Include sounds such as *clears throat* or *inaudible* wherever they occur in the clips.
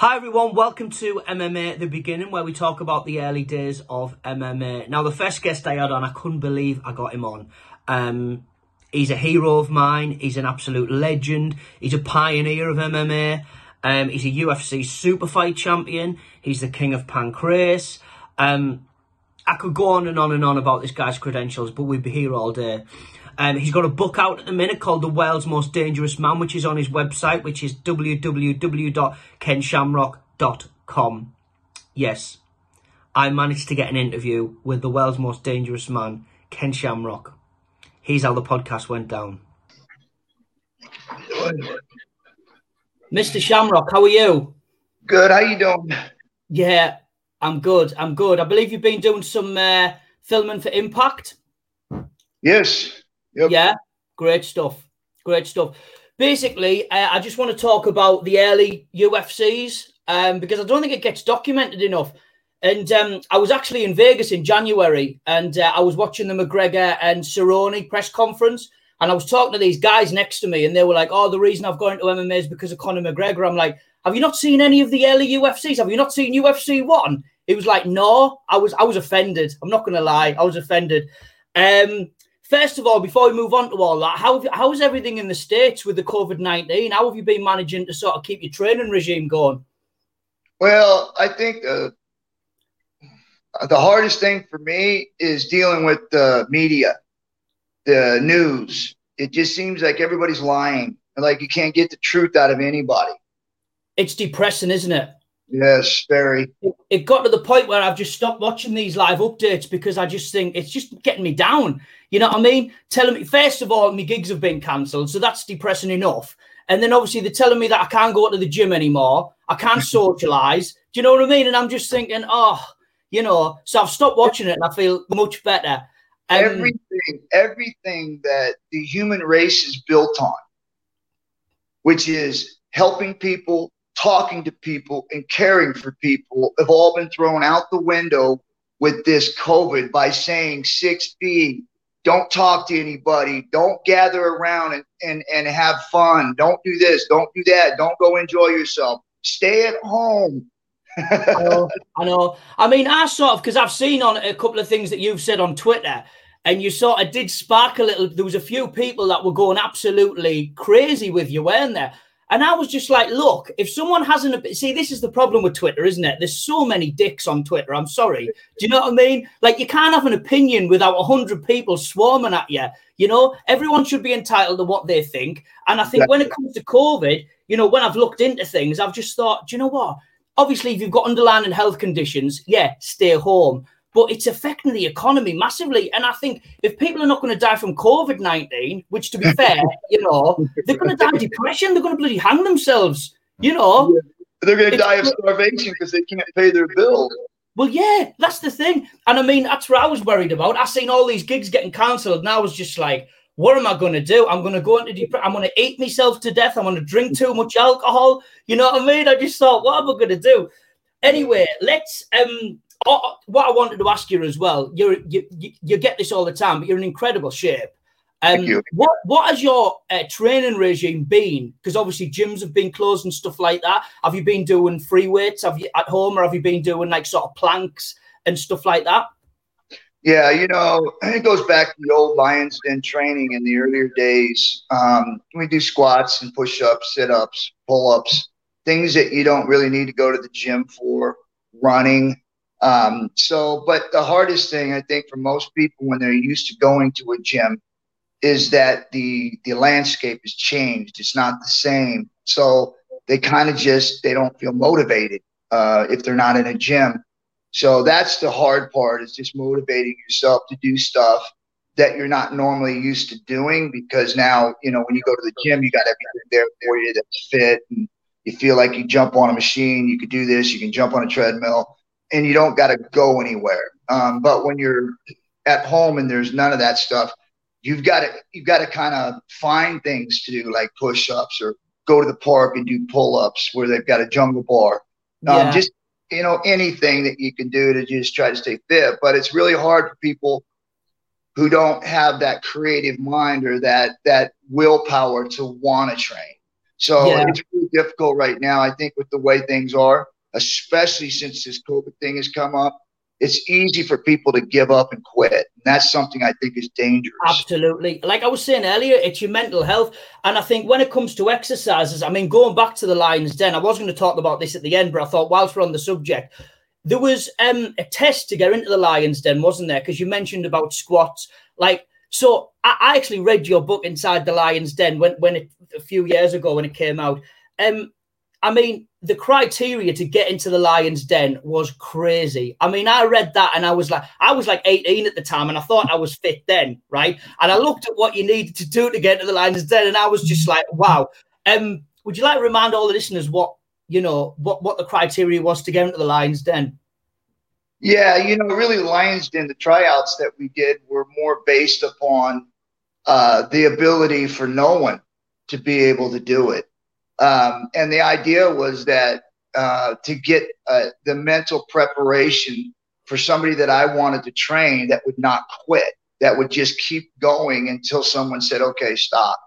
Hi everyone, welcome to MMA the beginning where we talk about the early days of MMA. Now the first guest I had on, I couldn't believe I got him on. Um, he's a hero of mine, he's an absolute legend, he's a pioneer of MMA, um, he's a UFC super fight champion, he's the king of Pancrase. Um, I could go on and on and on about this guy's credentials, but we'd be here all day. Um, he's got a book out at the minute called The World's Most Dangerous Man, which is on his website, which is www.kenshamrock.com. Yes, I managed to get an interview with the world's most dangerous man, Ken Shamrock. Here's how the podcast went down. Mr. Shamrock, how are you? Good. How you doing? Yeah, I'm good. I'm good. I believe you've been doing some uh, filming for Impact. Yes. Yep. Yeah, great stuff. Great stuff. Basically, uh, I just want to talk about the early UFCs um, because I don't think it gets documented enough. And um, I was actually in Vegas in January and uh, I was watching the McGregor and Cerrone press conference. And I was talking to these guys next to me, and they were like, Oh, the reason I've gone into MMA is because of Conor McGregor. I'm like, Have you not seen any of the early UFCs? Have you not seen UFC one? It was like, No, I was I was offended. I'm not gonna lie, I was offended. Um, First of all, before we move on to all that, how how is everything in the states with the COVID nineteen? How have you been managing to sort of keep your training regime going? Well, I think uh, the hardest thing for me is dealing with the media, the news. It just seems like everybody's lying, like you can't get the truth out of anybody. It's depressing, isn't it? Yes, very. It, it, got to the point where I've just stopped watching these live updates because I just think it's just getting me down. You know what I mean? Telling me, first of all, my gigs have been cancelled, so that's depressing enough. And then obviously they're telling me that I can't go to the gym anymore. I can't *laughs* socialize. Do you know what I mean? And I'm just thinking, oh, you know, so I've stopped watching it and I feel much better. Um, everything, everything that the human race is built on, which is helping people, talking to people and caring for people have all been thrown out the window with this COVID by saying six feet, don't talk to anybody, don't gather around and, and, and have fun, don't do this, don't do that, don't go enjoy yourself, stay at home. I, know, I know. I mean, I sort of because I've seen on a couple of things that you've said on Twitter, and you sort of did spark a little. There was a few people that were going absolutely crazy with you, weren't there? And I was just like, look, if someone hasn't, see, this is the problem with Twitter, isn't it? There's so many dicks on Twitter. I'm sorry. Do you know what I mean? Like, you can't have an opinion without a 100 people swarming at you. You know, everyone should be entitled to what they think. And I think when it comes to COVID, you know, when I've looked into things, I've just thought, do you know what? Obviously, if you've got underlying health conditions, yeah, stay home but it's affecting the economy massively. And I think if people are not going to die from COVID 19, which to be *laughs* fair, you know, they're going to die of depression, they're going to bloody hang themselves, you know. Yeah. They're going to die of starvation because they can't pay their bills. Well, yeah, that's the thing. And I mean, that's what I was worried about. I seen all these gigs getting cancelled, and I was just like, what am I going to do? I'm going to go into depression. I'm going to eat myself to death. I'm going to drink too much alcohol. You know what I mean? I just thought, what am I going to do? Anyway, let's um oh, what I wanted to ask you as well, you're, you you get this all the time, but you're in incredible shape. Um, what what has your uh, training regime been? Because obviously gyms have been closed and stuff like that. Have you been doing free weights? Have you at home, or have you been doing like sort of planks and stuff like that? Yeah, you know, it goes back to the old Lions Den training in the earlier days. Um, we do squats and push ups, sit ups, pull ups, things that you don't really need to go to the gym for. Running, um, so, but the hardest thing I think for most people when they're used to going to a gym is that the the landscape has changed. It's not the same. So they kind of just they don't feel motivated uh, if they're not in a gym. So that's the hard part is just motivating yourself to do stuff that you're not normally used to doing because now you know when you go to the gym you got everything there for you that's fit and you feel like you jump on a machine you could do this you can jump on a treadmill and you don't got to go anywhere. Um, but when you're at home and there's none of that stuff, you've got to you've got to kind of find things to do like push-ups or go to the park and do pull-ups where they've got a jungle bar. Um, yeah. Just you know anything that you can do to just try to stay fit. But it's really hard for people who don't have that creative mind or that that willpower to want to train. So yeah. it's really difficult right now, I think, with the way things are, especially since this COVID thing has come up. It's easy for people to give up and quit. And that's something I think is dangerous. Absolutely. Like I was saying earlier, it's your mental health. And I think when it comes to exercises, I mean, going back to the Lions Den, I was going to talk about this at the end, but I thought whilst we're on the subject, there was um, a test to get into the Lions Den, wasn't there? Because you mentioned about squats. Like, so I, I, actually read your book Inside the Lions Den when, when it, a few years ago when it came out. Um, I mean, the criteria to get into the Lions Den was crazy. I mean, I read that and I was like, I was like 18 at the time and I thought I was fit then, right? And I looked at what you needed to do to get to the Lions Den and I was just like, wow. Um, would you like to remind all the listeners what, you know, what, what the criteria was to get into the Lions Den? Yeah, you know, really the Lions Den, the tryouts that we did were more based upon uh, the ability for no one to be able to do it. Um, and the idea was that uh, to get uh, the mental preparation for somebody that I wanted to train that would not quit, that would just keep going until someone said, okay, stop.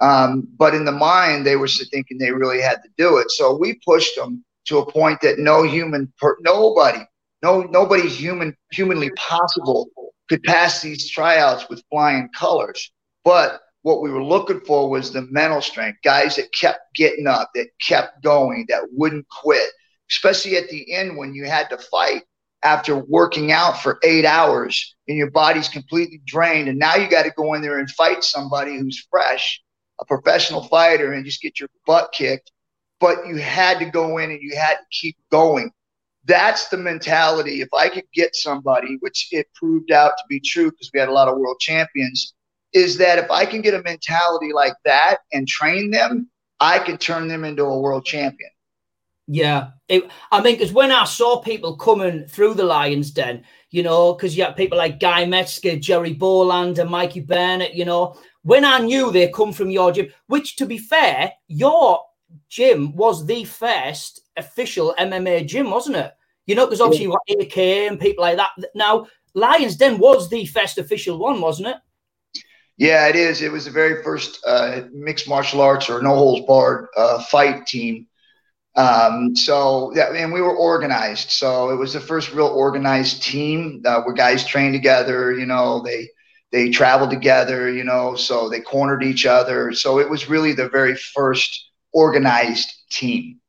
Um, but in the mind, they were thinking they really had to do it. So we pushed them to a point that no human, per- nobody, no, nobody human, humanly possible could pass these tryouts with flying colors. But what we were looking for was the mental strength, guys that kept getting up, that kept going, that wouldn't quit, especially at the end when you had to fight after working out for eight hours and your body's completely drained. And now you got to go in there and fight somebody who's fresh, a professional fighter, and just get your butt kicked. But you had to go in and you had to keep going. That's the mentality. If I could get somebody, which it proved out to be true because we had a lot of world champions is that if I can get a mentality like that and train them, I can turn them into a world champion. Yeah, it, I mean, because when I saw people coming through the Lions Den, you know, because you have people like Guy Mezger, Jerry Bohlander, and Mikey Burnett, you know, when I knew they come from your gym, which to be fair, your gym was the first official MMA gym, wasn't it? You know, because obviously yeah. you got AK and people like that. Now, Lions Den was the first official one, wasn't it? Yeah, it is. It was the very first uh, mixed martial arts or no holds barred uh, fight team. Um, so yeah, and we were organized. So it was the first real organized team uh, where guys trained together. You know, they they traveled together. You know, so they cornered each other. So it was really the very first organized team.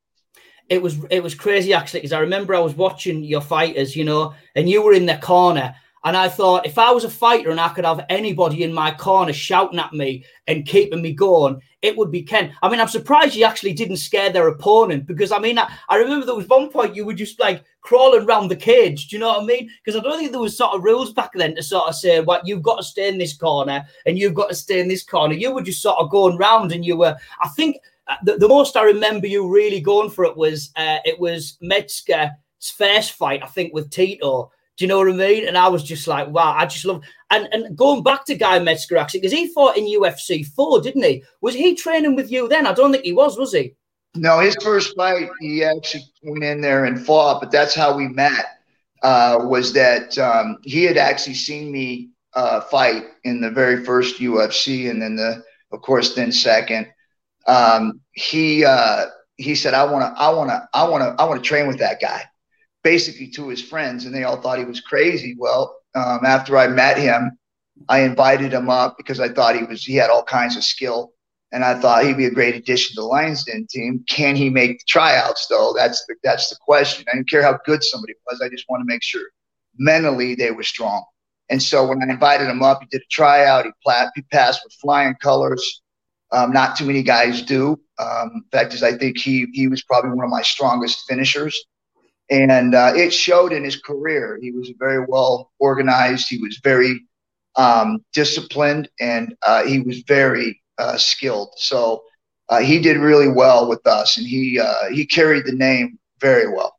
It was it was crazy actually because I remember I was watching your fighters. You know, and you were in the corner and I thought, if I was a fighter and I could have anybody in my corner shouting at me and keeping me going, it would be Ken. I mean, I'm surprised you actually didn't scare their opponent because I mean, I, I remember there was one point you were just like crawling around the cage. Do you know what I mean? Because I don't think there was sort of rules back then to sort of say, what you've got to stay in this corner and you've got to stay in this corner. You were just sort of going round and you were, I think uh, the, the most I remember you really going for it was, uh, it was Mezger's first fight, I think, with Tito do you know what I mean? And I was just like, wow, I just love and and going back to Guy Mezger actually, because he fought in UFC four, didn't he? Was he training with you then? I don't think he was, was he? No, his first fight, he actually went in there and fought, but that's how we met. Uh, was that um, he had actually seen me uh, fight in the very first UFC, and then the, of course, then second. Um, he uh, he said, "I want to, I want to, I want to, I want to train with that guy." Basically to his friends, and they all thought he was crazy. Well, um, after I met him, I invited him up because I thought he was he had all kinds of skill, and I thought he'd be a great addition to the Lions Den team. Can he make the tryouts though? That's the that's the question. I didn't care how good somebody was. I just want to make sure mentally they were strong. And so when I invited him up, he did a tryout. He, plat, he passed with flying colors. Um, not too many guys do. Um, in fact, is I think he he was probably one of my strongest finishers and uh, it showed in his career. He was very well organized. He was very um, disciplined, and uh, he was very uh, skilled. So uh, he did really well with us, and he uh, he carried the name very well.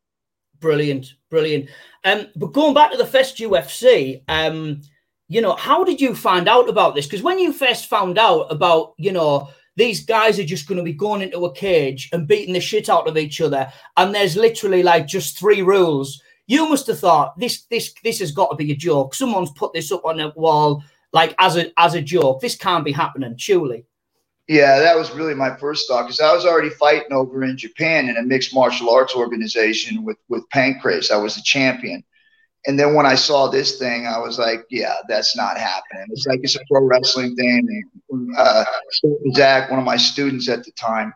Brilliant, brilliant. Um, but going back to the first UFC, um, you know, how did you find out about this? Because when you first found out about, you know, these guys are just going to be going into a cage and beating the shit out of each other. And there's literally like just three rules. You must have thought this this this has got to be a joke. Someone's put this up on a wall like as a as a joke. This can't be happening, surely. Yeah, that was really my first thought because I was already fighting over in Japan in a mixed martial arts organization with with Pancrase. I was the champion. And then when I saw this thing, I was like, yeah, that's not happening. It's like it's a pro wrestling thing. Uh, Zach, one of my students at the time,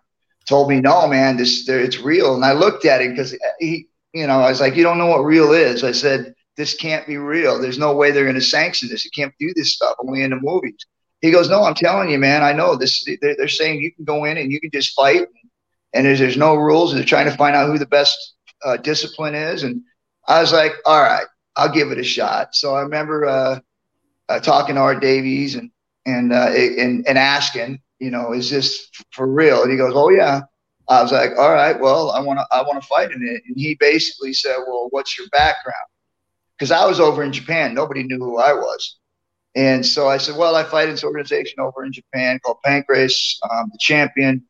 told me, no, man, this it's real. And I looked at it because he, you know, I was like, you don't know what real is. I said, this can't be real. There's no way they're going to sanction this. You can't do this stuff only in the movies. He goes, no, I'm telling you, man. I know this. They're, they're saying you can go in and you can just fight, and there's, there's no rules. And they're trying to find out who the best uh, discipline is. And I was like, all right, I'll give it a shot. So I remember uh, uh, talking to Art Davies and and uh, and and asking, you know, is this for real? And he goes, oh yeah. I was like, all right, well, I want to I want to fight in it. And he basically said, well, what's your background? Because I was over in Japan, nobody knew who I was. And so I said, well, I fight in this organization over in Japan called Pancrase, um, the champion.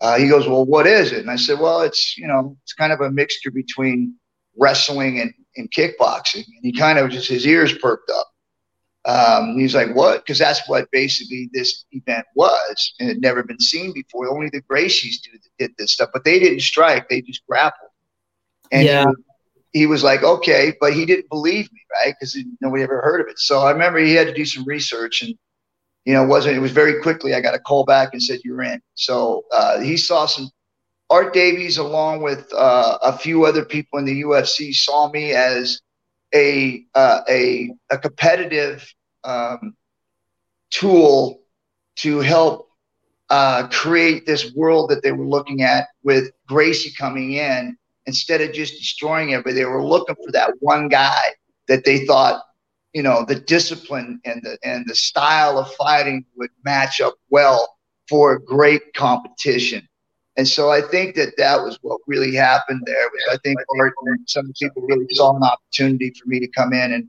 Uh, he goes, well, what is it? And I said, well, it's, you know, it's kind of a mixture between wrestling and, and kickboxing. And he kind of just, his ears perked up. Um, he's like, what? Because that's what basically this event was. And it had never been seen before. Only the Gracies did, did this stuff, but they didn't strike. They just grappled. And yeah he was like, okay, but he didn't believe me, right? Because nobody ever heard of it. So I remember he had to do some research, and you know, it wasn't it was very quickly. I got a call back and said you're in. So uh, he saw some. Art Davies, along with uh, a few other people in the UFC, saw me as a uh, a a competitive um, tool to help uh, create this world that they were looking at with Gracie coming in instead of just destroying everybody, they were looking for that one guy that they thought, you know, the discipline and the and the style of fighting would match up well for great competition. And so I think that that was what really happened there. Was I think Art and some people really saw an opportunity for me to come in and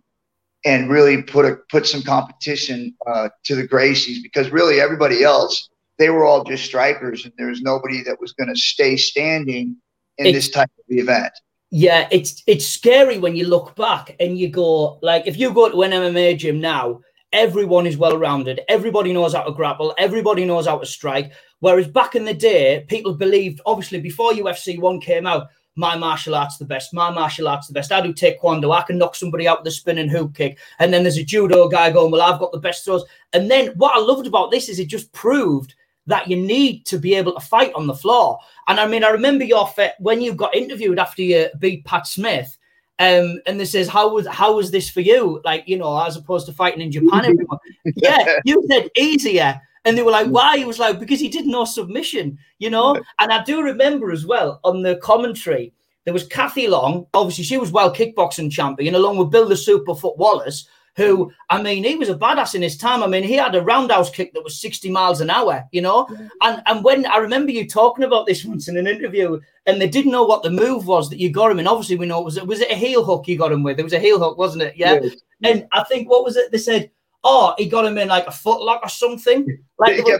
and really put a put some competition uh, to the Gracies because really everybody else they were all just strikers and there was nobody that was going to stay standing in this type of event. Yeah, it's it's scary when you look back and you go like if you go to an MMA gym now, everyone is well rounded, everybody knows how to grapple, everybody knows how to strike. Whereas back in the day, people believed obviously before UFC one came out, my martial art's the best, my martial art's the best. I do taekwondo, I can knock somebody out with a spinning hoop kick, and then there's a judo guy going, well, I've got the best throws. And then what I loved about this is it just proved that you need to be able to fight on the floor. And I mean, I remember your fit when you got interviewed after you beat Pat Smith. Um, and this is how was how was this for you? Like, you know, as opposed to fighting in Japan, everyone. *laughs* yeah, you said easier. And they were like, why? He was like, because he did no submission, you know? And I do remember as well on the commentary, there was Kathy Long. Obviously, she was well kickboxing champion, along with Bill the Superfoot Wallace, who, I mean, he was a badass in his time. I mean, he had a roundhouse kick that was 60 miles an hour, you know? Yeah. And and when I remember you talking about this *laughs* once in an interview, and they didn't know what the move was that you got him. And obviously, we know it was was it a heel hook you got him with? It was a heel hook, wasn't it? Yeah. yeah. And I think what was it? They said, oh, he got him in like a foot lock or something. Like yeah.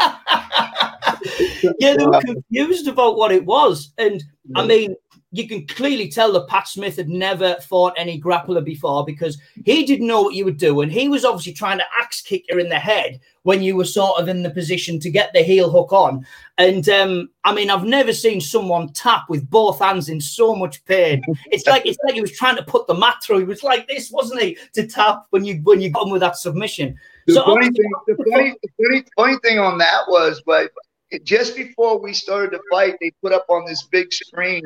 *laughs* yeah, they were *laughs* confused about what it was. And I mean, you can clearly tell that Pat Smith had never fought any grappler before because he didn't know what you were doing. He was obviously trying to axe kick you in the head when you were sort of in the position to get the heel hook on. And um, I mean, I've never seen someone tap with both hands in so much pain. It's like it's like he was trying to put the mat through. He was like this, wasn't he, to tap when you when you got him with that submission. The, so funny, thing, the, funny, the funny, funny thing on that was, but just before we started the fight, they put up on this big screen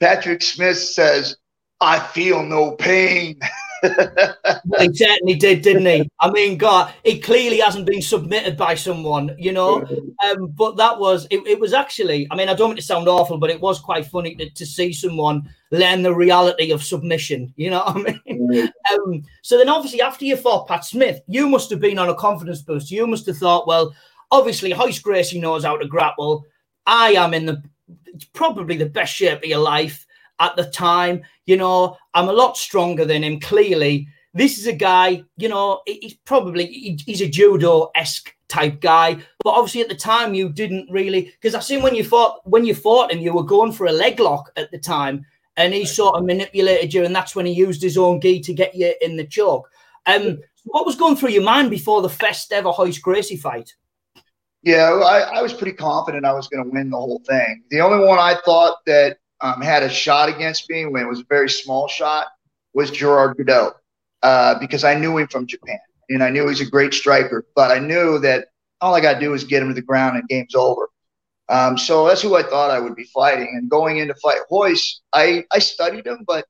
Patrick Smith says, I feel no pain. *laughs* he certainly did, didn't he? I mean, God, he clearly hasn't been submitted by someone, you know. Um, but that was it, it, was actually, I mean, I don't want to sound awful, but it was quite funny to, to see someone learn the reality of submission, you know what I mean? Um, so then obviously after you fought Pat Smith, you must have been on a confidence boost. You must have thought, well, obviously Royce Gracie knows how to grapple. I am in the probably the best shape of your life at the time. You know, I'm a lot stronger than him. Clearly, this is a guy. You know, he's probably he's a judo esque type guy. But obviously, at the time, you didn't really because I seen when you fought when you fought him, you were going for a leg lock at the time, and he sort of manipulated you, and that's when he used his own gi to get you in the choke. Um, what was going through your mind before the first ever Royce Gracie fight? Yeah, I, I was pretty confident I was going to win the whole thing. The only one I thought that um, had a shot against me when it was a very small shot was Gerard Gordeau uh, because I knew him from Japan and I knew he was a great striker. But I knew that all I got to do was get him to the ground and game's over. Um, so that's who I thought I would be fighting. And going into fight Royce, I, I studied him, but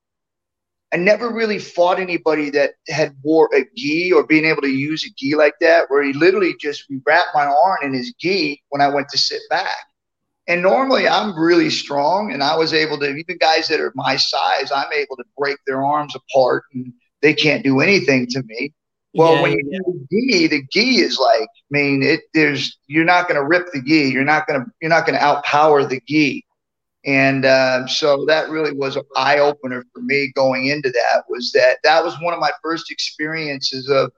I never really fought anybody that had wore a gi or being able to use a gi like that, where he literally just wrapped my arm in his gi when I went to sit back. And normally I'm really strong, and I was able to even guys that are my size, I'm able to break their arms apart, and they can't do anything to me. Well, yeah, when you yeah. do the gi, the gi is like, I mean, it there's you're not going to rip the gi, you're not going to you're not going to outpower the gi, and uh, so that really was an eye opener for me going into that. Was that that was one of my first experiences of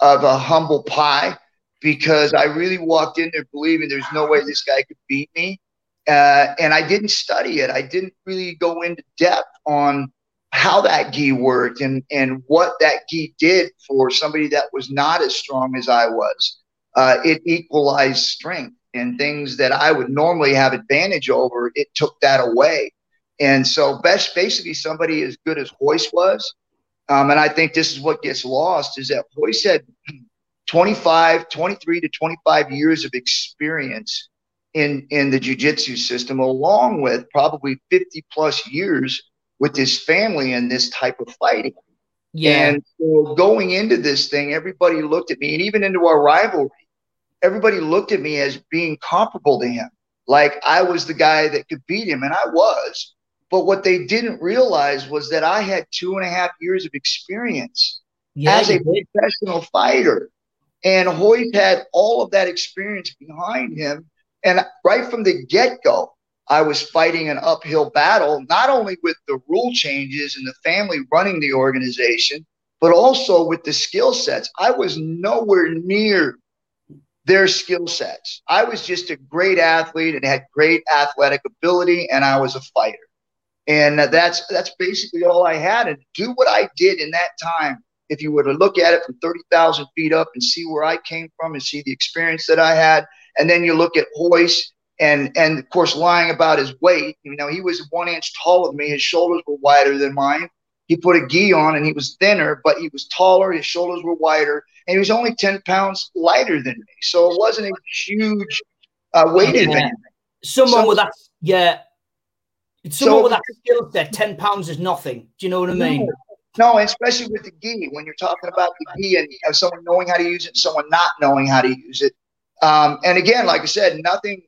of a humble pie because I really walked in there believing there's no way this guy could beat me, uh, and I didn't study it. I didn't really go into depth on how that gi worked and and what that gi did for somebody that was not as strong as I was. Uh, it equalized strength and things that I would normally have advantage over. It took that away, and so best basically somebody as good as Hoist was. Um, and I think this is what gets lost is that Hoist had *clears throat* 25, 23 to 25 years of experience in in the jiu-jitsu system, along with probably 50 plus years with his family and this type of fighting. Yeah. And so going into this thing, everybody looked at me, and even into our rivalry, everybody looked at me as being comparable to him. Like I was the guy that could beat him, and I was. But what they didn't realize was that I had two and a half years of experience yeah, as a did. professional fighter. And Hoyt had all of that experience behind him. And right from the get go, I was fighting an uphill battle, not only with the rule changes and the family running the organization, but also with the skill sets. I was nowhere near their skill sets. I was just a great athlete and had great athletic ability, and I was a fighter. And that's that's basically all I had. And do what I did in that time. If you were to look at it from 30,000 feet up and see where I came from and see the experience that I had, and then you look at Royce and and of course lying about his weight. You know, he was one inch taller than me. His shoulders were wider than mine. He put a gi on and he was thinner, but he was taller. His shoulders were wider, and he was only ten pounds lighter than me. So it wasn't a huge uh, weight yeah. advantage. Someone so, with that, yeah. Someone so, with that skill set, ten pounds is nothing. Do you know what I mean? No, no especially with the gi, when you're talking about the gi and you know, someone knowing how to use it, someone not knowing how to use it. Um, and again, like I said, nothing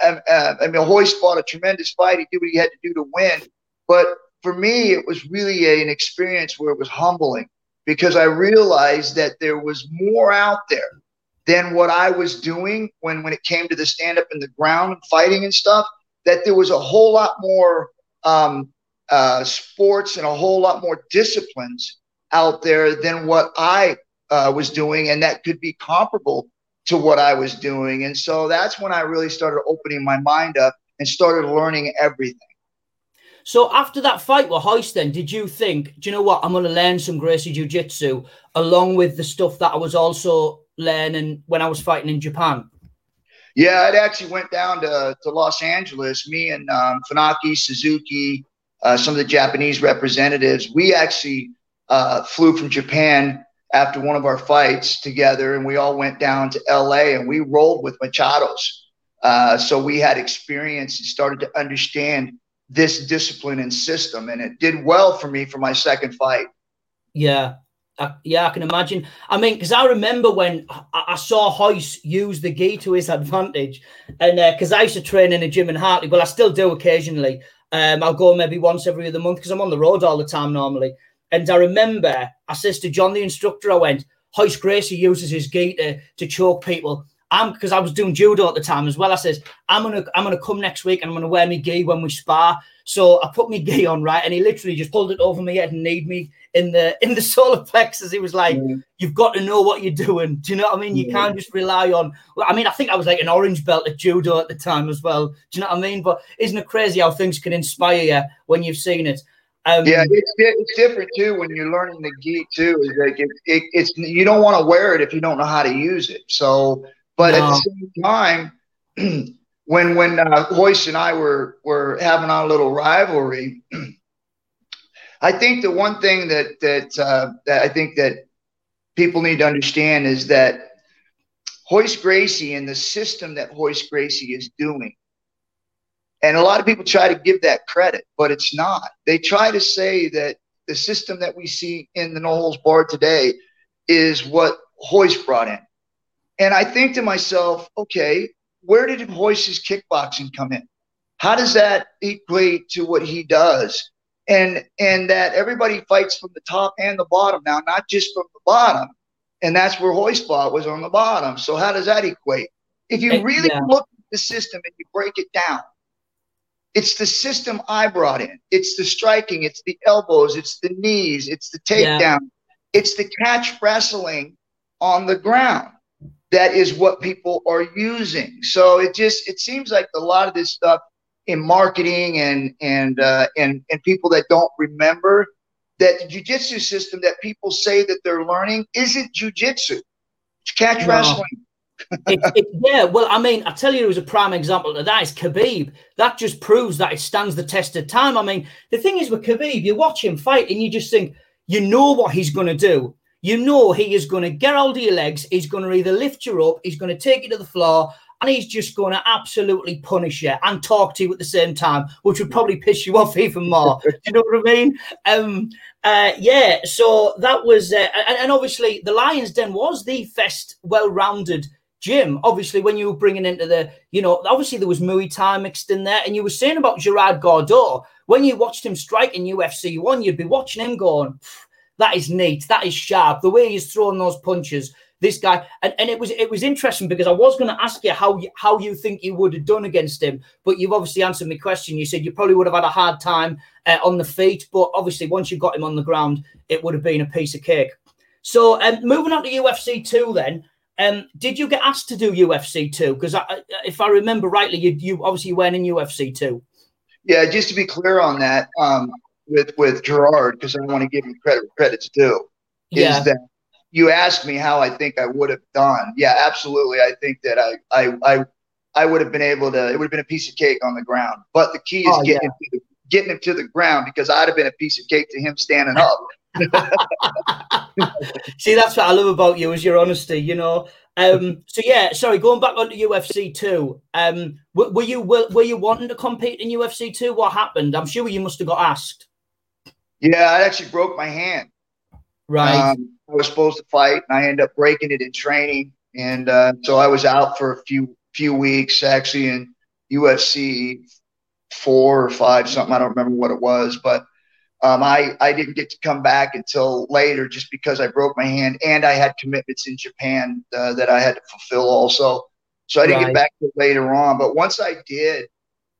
uh, uh, I mean, Royce fought a tremendous fight. He did what he had to do to win. But for me, it was really a, an experience where it was humbling because I realized that there was more out there than what I was doing when, when it came to the stand up in the ground and fighting and stuff. That there was a whole lot more um, uh, sports and a whole lot more disciplines out there than what I uh, was doing, and that could be comparable to what I was doing. And so that's when I really started opening my mind up and started learning everything. So after that fight with Royce, then did you think, do you know what? I'm going to learn some Gracie Jiu Jitsu along with the stuff that I was also learning when I was fighting in Japan? Yeah, it actually went down to, to Los Angeles. Me and um, Funaki, Suzuki, uh, some of the Japanese representatives, we actually uh, flew from Japan after one of our fights together, and we all went down to LA and we rolled with Machados. Uh, so we had experience and started to understand this discipline and system, and it did well for me for my second fight. Yeah, I, yeah, I can imagine. I mean, because I remember when I, I, saw Royce use the gi to his *laughs* advantage, and because uh, I used to train in a gym in Hartley, well, I still do occasionally. Um, I'll go maybe once every other month because I'm on the road all the time normally. And I remember I says to John, the instructor, I went, Royce Gracie uses his gi to, to choke people. I'm because I was doing judo at the time as well. I says, I'm gonna I'm gonna come next week and I'm gonna wear my gi when we spar. So I put my gi on, right? And he literally just pulled it over my head and kneed me in the in the *laughs* solar plexus. He was like, mm. You've got to know what you're doing. Do you know what I mean? You can't just rely on I mean, I think I was like an orange belt at judo at the time as well. Do you know what I mean? But isn't it crazy how things can inspire you when you've seen it? Um, yeah, it's, it's different too when you're learning the gi too. Is like it, it, it's you don't want to wear it if you don't know how to use it. So, but no. at the same time, *clears throat* when when uh, Royce and I were were having our little rivalry, *clears throat* I think the one thing that that uh, that I think that people need to understand is that Hoist Gracie and the system that Hoist Gracie is doing and a lot of people try to give that credit, but it's not. They try to say that the system that we see in the no holds barred today is what Hoist brought in. And I think to myself, okay, where did Royce's kickboxing come in? How does that equate to what he does? And and that everybody fights from the top and the bottom now, not just from the bottom. And that's where Royce fought was on the bottom. So how does that equate? If you really yeah. look at the system and you break it down, it's the system I brought in. It's the striking, it's the elbows, it's the knees, it's the takedown, yeah. it's the catch wrestling on the ground. That is what people are using. So it just it seems like a lot of this stuff in marketing and and uh, and and people that don't remember that the jujitsu system that people say that they're learning isn't jujitsu. It's catch no. wrestling *laughs* it, it, yeah, well, I mean, I tell you, it was a prime example of that is Khabib. That just proves that it stands the test of time. I mean, the thing is with Khabib, you watch him fight and you just think, you know what he's going to do. You know he is going to get hold of your legs. He's going to either lift you up, he's going to take you to the floor, and he's just going to absolutely punish you and talk to you at the same time, which would probably piss you off even more. *laughs* Do you know what I mean? Um, uh, yeah. So that was, uh, and, and, obviously the Lions Den was the best, well-rounded gym. Obviously, when you were bringing into the, you know, obviously there was Muay Thai mixed in there, and you were saying about Gerard Gordeau. When you watched him strike in UFC one, you'd be watching him going, "That is neat. That is sharp. The way he's throwing those punches." This guy, and, and it was it was interesting because I was going to ask you how you, how you think you would have done against him, but you've obviously answered my question. You said you probably would have had a hard time uh, on the feet, but obviously once you got him on the ground, it would have been a piece of cake. So, um, moving on to UFC two, then um, did you get asked to do UFC two? Because if I remember rightly, you, you obviously went in UFC two. Yeah, just to be clear on that, um, with with Gerard, because I want to give him credit credit's due. Yeah. Is that you asked me how I think I would have done? Yeah, absolutely. I think that I I I, I would have been able to. It would have been a piece of cake on the ground. But the key is oh, getting yeah. him to the, getting him to the ground because I'd have been a piece of cake to him standing up. *laughs* *laughs* See, that's what I love about you is your honesty. You know. Um, so yeah, sorry. Going back on to UFC two. Um, were, were you were, were, you wanting to compete in UFC two? What happened? I'm sure you must have got asked. Yeah, I actually broke my hand. Right. Um, I was supposed to fight, and I ended up breaking it in training, and uh, so I was out for a few few weeks. Actually, in UFC four or five, something I don't remember what it was, but um, I, I didn't get to come back until later just because I broke my hand and I had commitments in Japan uh, that I had to fulfill also. So I didn't right. get back to later on. But once I did,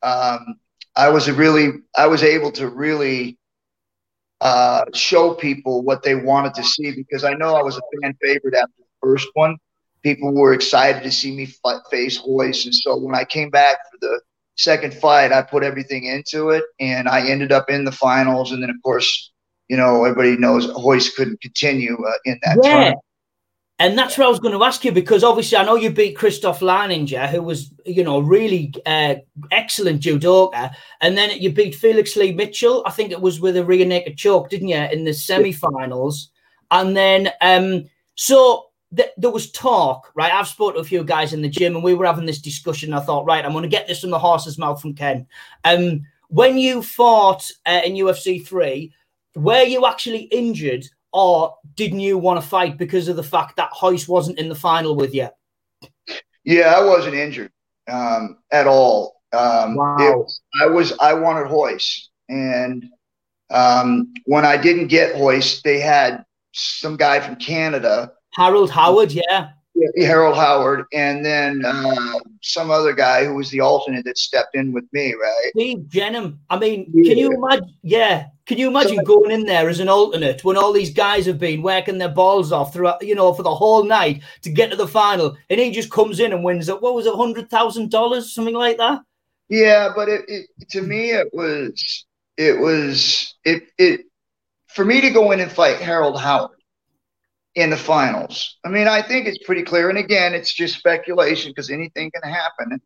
um, I was really, I was able to really uh, show people what they wanted to see because I know I was a fan favorite after the first one. People were excited to see me fight, face Royce. And so when I came back for the second fight, I put everything into it, and I ended up in the finals. And then, of course, you know, everybody knows Royce couldn't continue uh, in that yeah. tournament. And that's what I was going to ask you because obviously I know you beat Christophe Leininger, who was, you know, really uh, excellent judoka, and then you beat Felix Lee Mitchell. I think it was with a rear naked choke, didn't you, in the semi-finals? And then, um, so th- there was talk, right? I've spoken to a few guys in the gym, and we were having this discussion. I thought, right, I'm going to get this from the horse's mouth from Ken. Um, when you fought uh, in UFC three, were you actually injured, or didn't you want to fight because of the fact that Hoist wasn't in the final with you? Yeah, I wasn't injured um, at all. Um, wow. I was. I wanted Hoist, and um, when I didn't get Hoist, they had some guy from Canada Harold Howard, yeah. Yeah Harold Howard, and then uh, some other guy who was the alternate that stepped in with me, right? Steve Jennum. I mean, yeah. can you imagine? Yeah, can you imagine so, going in there as an alternate when all these guys have been working their balls off throughout, you know, for the whole night to get to the final, and he just comes in and wins it. What was it, hundred thousand dollars, something like that? Yeah, but it, it, to me it was it was it it for me to go in and fight Harold Howard in the finals. I mean, I think it's pretty clear. And again, it's just speculation because anything can happen.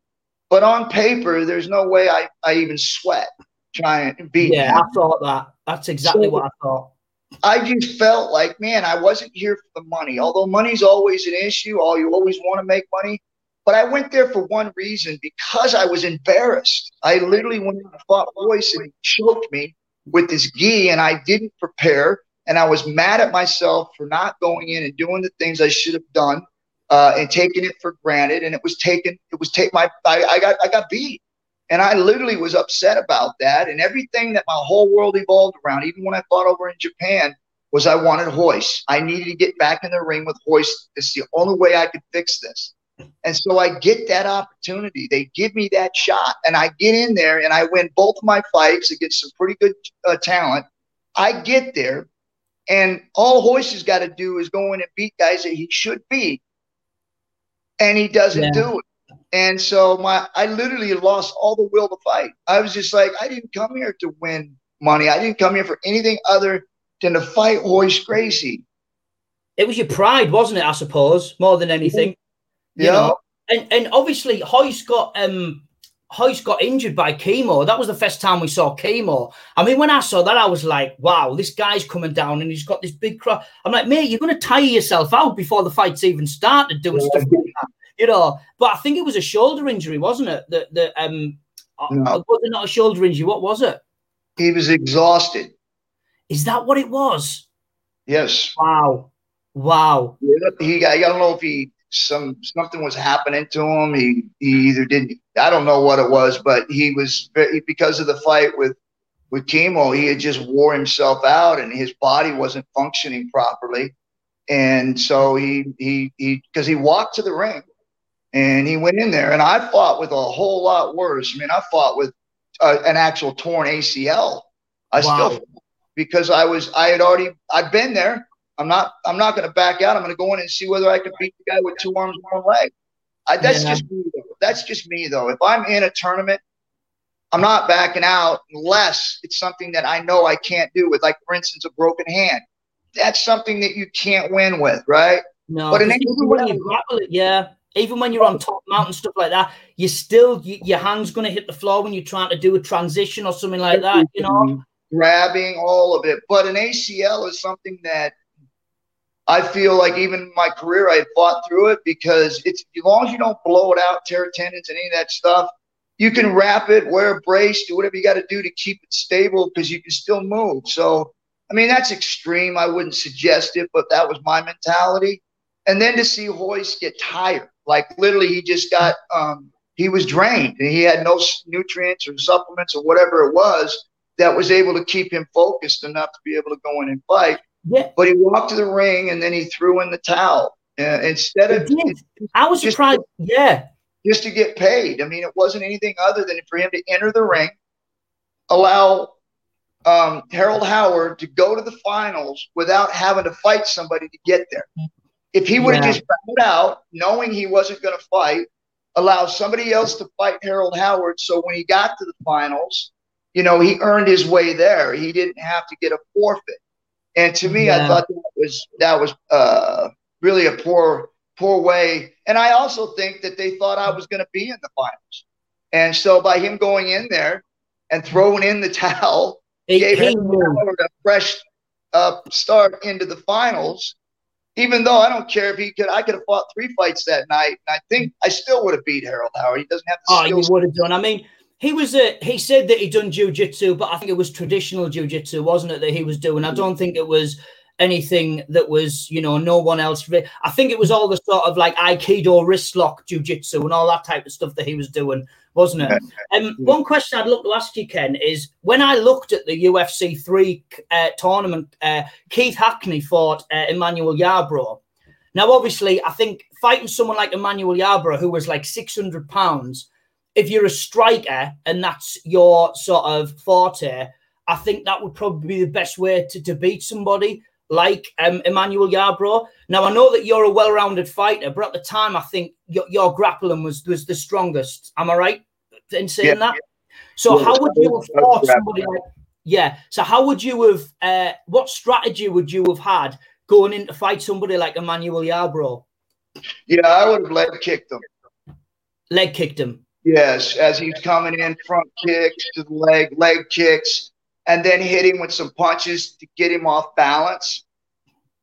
But on paper, there's no way I, I even sweat trying to beat. Yeah. I thought that. That's exactly so, what I thought. I just felt like, man, I wasn't here for the money. Although money's always an issue, all you always want to make money. But I went there for one reason because I was embarrassed. I literally went and fought Royce and he choked me with this gi, and I didn't prepare. And I was mad at myself for not going in and doing the things I should have done uh, and taking it for granted. And it was taken. It was take my. I, I got. I got beat. And I literally was upset about that. And everything that my whole world evolved around, even when I fought over in Japan, was I wanted Hoist. I needed to get back in the ring with Hoist. It's the only way I could fix this. And so I get that opportunity. They give me that shot, and I get in there and I win both my fights against some pretty good uh, talent. I get there, and all has got to do is go in and beat guys that he should beat, and he doesn't yeah. do it. And so my I literally lost all the will to fight. I was just like, I didn't come here to win money. I didn't come here for anything other than to fight Royce Gracie. It was your pride, wasn't it? I suppose more than anything. Yeah. You know? And and obviously Royce got um Royce got injured by Kimo. That was the first time we saw Kimo. I mean, when I saw that, I was like, wow, this guy's coming down and he's got this big crowd. I'm like, mate, you're going to tire yourself out before the fight's even started doing yeah. stuff like that you know. But I think it was a shoulder injury, wasn't it? That the um, uh, no. was it not a shoulder injury? What was it? He was exhausted. Is that what it was? Yes. Wow. Wow. Yeah, he I don't know if he some something was happening to him. He he either didn't I don't know what it was, but he was because of the fight with with Kimo, he had just wore himself out and his body wasn't functioning properly. And so he he he because he walked to the ring and he went in there, and I fought with a whole lot worse. I mean, I fought with uh, an actual torn ACL. I wow. still because I was I had already I'd been there. I'm not I'm not going to back out. I'm going to go in and see whether I can beat the guy with two arms and one leg. I, that's yeah. just. That's just me though. If I'm in a tournament, I'm not backing out unless it's something that I know I can't do with, like for instance, a broken hand. That's something that you can't win with, right? No, but in when you grapple it, yeah even when you're on top mountain stuff like that, you still you, your hands going to hit the floor when you're trying to do a transition or something like that. You know, grabbing all of it. But an ACL is something that I feel like even in my career I fought through it because it's as long as you don't blow it out, tear tendons, and any of that stuff, you can wrap it, wear a brace, do whatever you got to do to keep it stable because you can still move. So, I mean, that's extreme. I wouldn't suggest it, but that was my mentality. And then to see Royce get tired like literally, he just got um, he was drained and he had no nutrients or supplements or whatever it was that was able to keep him focused enough to be able to go in and fight. Yeah. But he walked to the ring and then he threw in the towel uh, instead of. I was surprised. yeah. Just to get paid. I mean, it wasn't anything other than for him to enter the ring, allow um, Harold Howard to go to the finals without having to fight somebody to get there. If he would have yeah. just bowed out, knowing he wasn't going to fight, allow somebody else to fight Harold Howard. So when he got to the finals, you know, he earned his way there. He didn't have to get a forfeit. And to me, yeah. I thought that was that was uh, really a poor poor way. And I also think that they thought I was going to be in the finals. And so by him going in there and throwing in the towel, gave him a fresh uh, start into the finals even though I don't care if he could, I could have fought three fights that night, and I think I still would have beat Harold Howard. He doesn't have the oh, skills. he would have done. I mean, he was a, he said that he'd done jujitsu, but I think it was traditional jujitsu, wasn't it? That he was doing. I don't think it was anything that was, you know, no one else. I think it was all the sort of like Aikido wrist lock jujitsu and all that type of stuff that he was doing, wasn't it? Um, one question I'd look to ask you, Ken, is when I looked at the UFC three uh, tournament, uh, Keith Hackney fought uh, Emmanuel Yarbrough. Now, obviously, I think fighting someone like Emmanuel Yarbrough, who was like 600 pounds, if you're a striker and that's your sort of forte, I think that would probably be the best way to, to beat somebody like um, Emmanuel Yarbrough. Now I know that you're a well-rounded fighter, but at the time I think your, your grappling was was the strongest. Am I right in saying yeah, that? So yeah, how would you have fought somebody like Yeah. So how would you have? Uh, what strategy would you have had going in to fight somebody like Emmanuel Yarbrough? Yeah, I would have leg kicked him. Leg kicked him. Yes, as he's coming in, front kicks to the leg, leg kicks, and then hit him with some punches to get him off balance.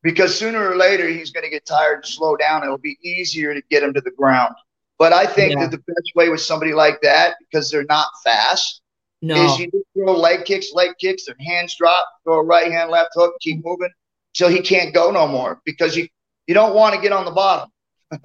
Because sooner or later he's going to get tired and slow down. It'll be easier to get him to the ground. But I think yeah. that the best way with somebody like that, because they're not fast, no. is you throw leg kicks, leg kicks, their hands drop, throw a right hand, left hook, keep moving till he can't go no more because you you don't want to get on the bottom. *laughs*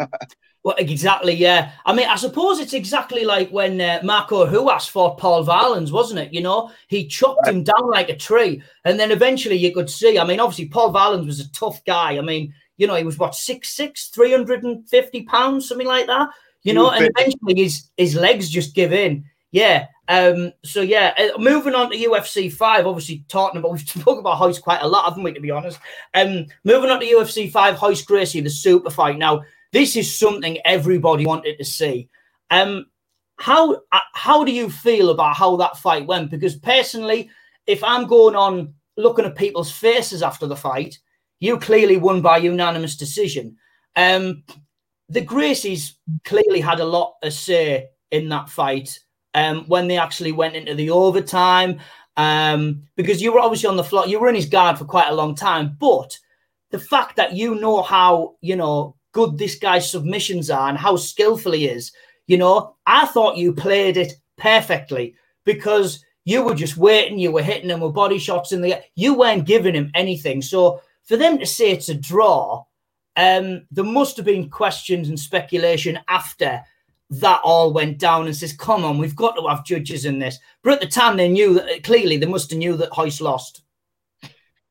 well, exactly, yeah. I mean, I suppose it's exactly like when uh, Marco Ruas fought Paul Varelans, wasn't it? You know, he chopped right. him down like a tree, and then eventually you could see. I mean, obviously Paul Varelans was a tough guy. I mean, you know, he was what six six, three hundred and fifty pounds, something like that. You know, and eventually his his legs just give in. Yeah. Um. So yeah, uh, moving on to UFC five. Obviously, talking *laughs* about we've spoken about Royce quite a lot, haven't we? To be honest. Um. Moving on to UFC five, Royce Gracie, the super fight. Now, this is something everybody wanted to see. Um. How uh, how do you feel about how that fight went? Because personally, if I'm going on looking at people's faces after the fight, you clearly won by unanimous decision. Um, the Gracies clearly had a lot to say in that fight um, when they actually went into the overtime um, because you were obviously on the floor. You were in his guard for quite a long time, but the fact that you know how you know good this guy's submissions are and how skillful he is, you know, I thought you played it perfectly because you were just waiting, you were hitting him with body shots in the you weren't giving him anything. So for them to say it's a draw um, there must have been questions and speculation after that all went down and says, come on, we've got to have judges in this. But at the time, they knew that clearly they must have knew that Royce lost.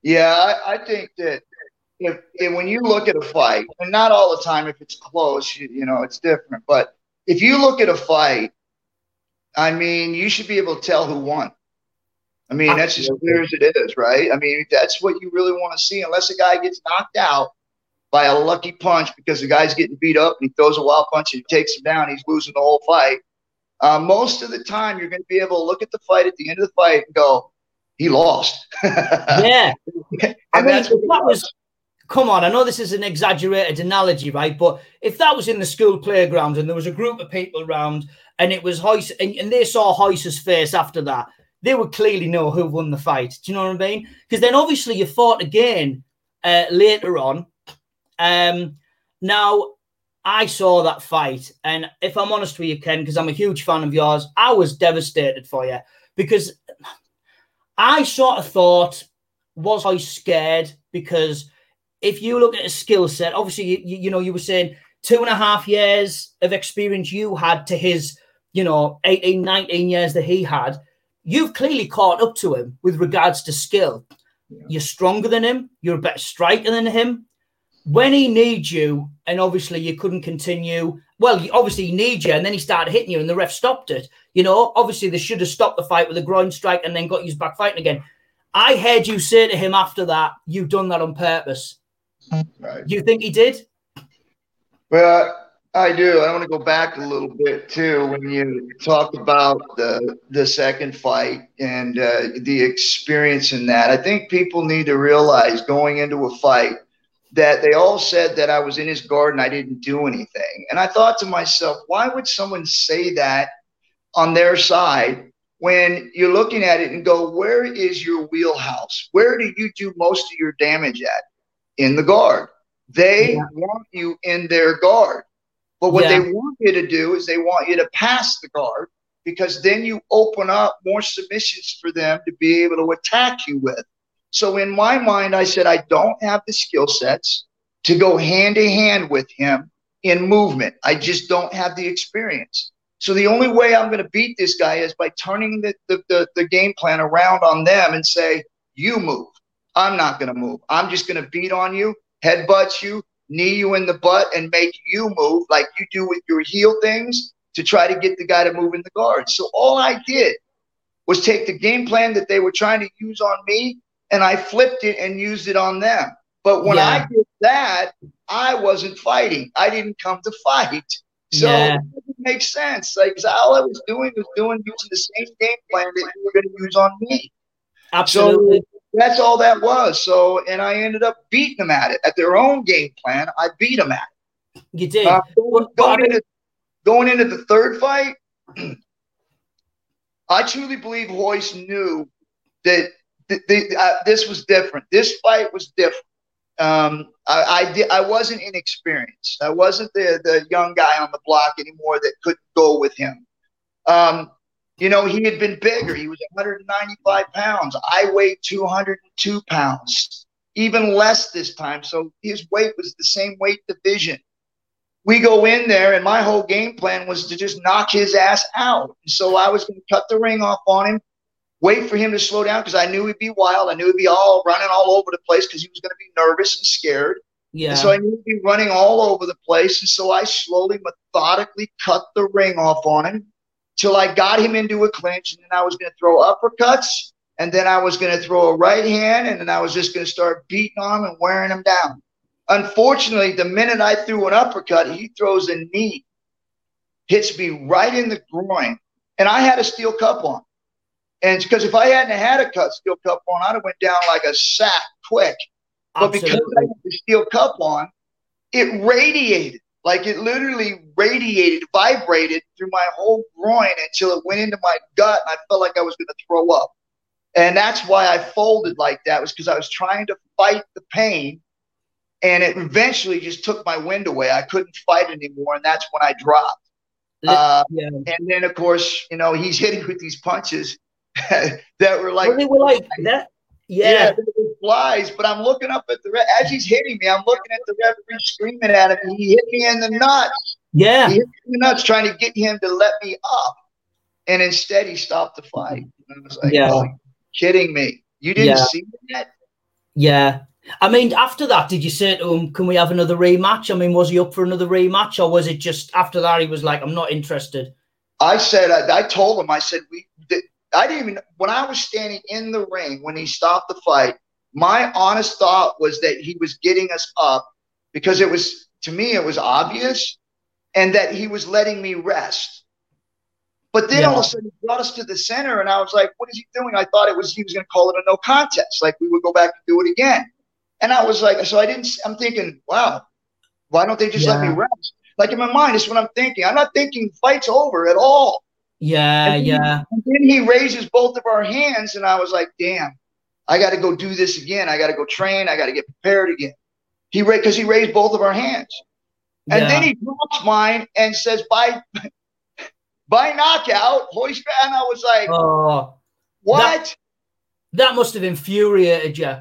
Yeah, I, I think that if, if, when you look at a fight, and not all the time, if it's close, you, you know, it's different. But if you look at a fight, I mean, you should be able to tell who won. I mean, that's as clear as it is, right? I mean, that's what you really want to see. Unless a guy gets knocked out, by a lucky punch because the guy's getting beat up and he throws a wild punch and he takes him down. He's losing the whole fight. Uh, most of the time, you're going to be able to look at the fight at the end of the fight and go, he lost. *laughs* yeah. and I mean, that was, come on, I know this is an exaggerated analogy, right? But if that was in the school playground and there was a group of people around and it was Royce and, and they saw Royce's face after that, they would clearly know who won the fight. Do you know what I mean? Because then obviously you fought again uh, later on um, now, I saw that fight, and if I'm honest with you, Ken, because I'm a huge fan of yours, I was devastated for you because I sort of thought, was I scared? Because if you look at a skill set, obviously, you, you know, you were saying two and a half years of experience you had to his, you know, 18, 19 years that he had. You've clearly caught up to him with regards to skill. You're stronger than him. You're a better striker than him when he needs you, and obviously you couldn't continue. Well, obviously he needs you, and then he started hitting you, and the ref stopped it. You know, obviously they should have stopped the fight with a groin strike and then got you back fighting again. I heard you say to him after that, "You've done that on purpose." Right. You think he did? Well, I do. I want to go back a little bit too when you talk about the the second fight and uh, the experience in that. I think people need to realize going into a fight that they all said that I was in his garden, I didn't do anything. And I thought to myself, why would someone say that on their side when you're looking at it and go, where is your wheelhouse? Where do you do most of your damage at? In the guard. They yeah. want you in their guard. But what yeah. they want you to do is they want you to pass the guard because then you open up more submissions for them to be able to attack you with. So in my mind, I said, I don't have the skill sets to go hand to hand with him in movement. I just don't have the experience. So the only way I'm going to beat this guy is by turning the, the, the, the game plan around on them and say, you move. I'm not going to move. I'm just going to beat on you, headbutt you, knee you in the butt, and make you move like you do with your heel things to try to get the guy to move in the guard. So all I did was take the game plan that they were trying to use on me and I flipped it and used it on them. But when yeah. I did that, I wasn't fighting. I didn't come to fight. So yeah. it doesn't make sense. Like all I was doing was doing using the same game plan that you were going to use on me. Absolutely. So that's all that was. So, and I ended up beating them at it at their own game plan. I beat them at it. You did. Uh, going, going into, going into the third fight, *clears throat* I truly believe Royce knew that th- th- uh, this was different. This fight was different. Um, I, I, di- I wasn't inexperienced. I wasn't the, the young guy on the block anymore that couldn't go with him. Um, you know, he had been bigger. He was 195 pounds. I weighed 202 pounds, even less this time. So his weight was the same weight division. We go in there, and my whole game plan was to just knock his ass out. So I was going to cut the ring off on him, wait for him to slow down because I knew he'd be wild. I knew he'd be all running all over the place because he was going to be nervous and scared. Yeah. And so I knew he'd be running all over the place. And so I slowly, methodically cut the ring off on him till I got him into a clinch. And then I was going to throw uppercuts. And then I was going to throw a right hand. And then I was just going to start beating on him and wearing him down. Unfortunately, the minute I threw an uppercut, he throws a knee, hits me right in the groin. And I had a steel cup on. And because if I hadn't had a cut steel cup on, I'd have went down like a sack quick. But because I had the steel cup on, it radiated. Like it literally radiated, vibrated through my whole groin until it went into my gut and I felt like I was going to throw up. And that's why I folded like that was because I was trying to fight the pain and it eventually just took my wind away. I couldn't fight anymore, and that's when I dropped. Uh, yeah. And then, of course, you know, he's hitting with these punches *laughs* that were like, well, they were like *laughs* that. Yeah, yeah flies. But I'm looking up at the re- as he's hitting me. I'm looking at the referee screaming at him. He hit me in the nuts. Yeah, he hit me in the nuts, trying to get him to let me up, and instead he stopped the fight. And I was like, yeah. Oh, kidding me? You didn't yeah. see that? Yeah, I mean, after that, did you say to him, "Can we have another rematch?" I mean, was he up for another rematch, or was it just after that he was like, "I'm not interested"? I said, I, I told him, I said, we, I didn't even when I was standing in the ring when he stopped the fight. My honest thought was that he was getting us up because it was to me it was obvious, and that he was letting me rest. But then yeah. all of a sudden he brought us to the center, and I was like, "What is he doing?" I thought it was he was going to call it a no contest, like we would go back and do it again. And I was like, so I didn't, I'm thinking, wow, why don't they just yeah. let me rest? Like in my mind, it's what I'm thinking. I'm not thinking fight's over at all. Yeah, and yeah. Then, then he raises both of our hands, and I was like, damn, I got to go do this again. I got to go train. I got to get prepared again. He raised because he raised both of our hands, and yeah. then he drops mine and says, "By by knockout, hoist." And I was like, "Oh, what?" That, that must have infuriated you.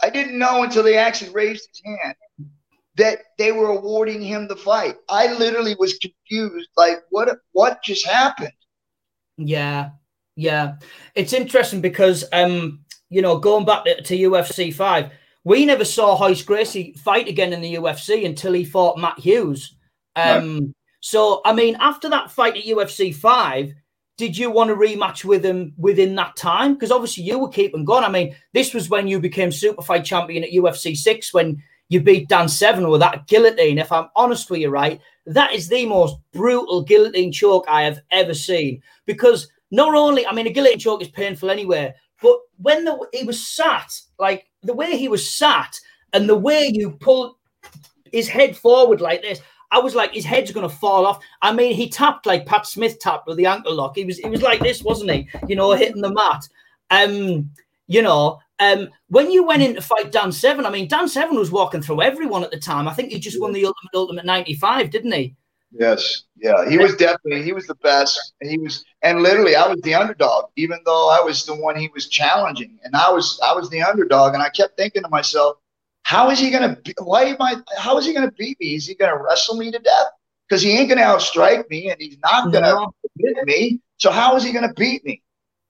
I didn't know until they actually raised his hand that they were awarding him the fight. I literally was confused. Like, what? What just happened? Yeah, yeah. It's interesting because, um, you know, going back to, to UFC five, we never saw Royce Gracie fight again in the UFC until he fought Matt Hughes. Um, right. So, I mean, after that fight at UFC five, did you want to rematch with him within that time? Because obviously you were keeping going. I mean, this was when you became super fight champion at UFC six when you beat Dan Severn with that guillotine. If I'm honest with you, right, that is the most brutal guillotine choke I have ever seen. Because not only, I mean, a guillotine choke is painful anyway, but when the, he was sat, like the way he was sat and the way you pulled his head forward like this, I was like, his head's gonna fall off. I mean, he tapped like Pat Smith tapped with the ankle lock. He was he was like this, wasn't he? You know, hitting the mat. Um, you know, um, when you went in to fight Dan Severn, I mean, Dan Severn was walking through everyone at the time. I think he just won the Ultimate Ultimate 95, didn't he? Yes. Yeah. He was definitely he was the best. And he was and literally I was the underdog, even though I was the one he was challenging. And I was I was the underdog. And I kept thinking to myself, how is he gonna? be, Why am I? How is he gonna beat me? Is he gonna wrestle me to death? Because he ain't gonna outstrike me, and he's not gonna no. hit me. So how is he gonna beat me?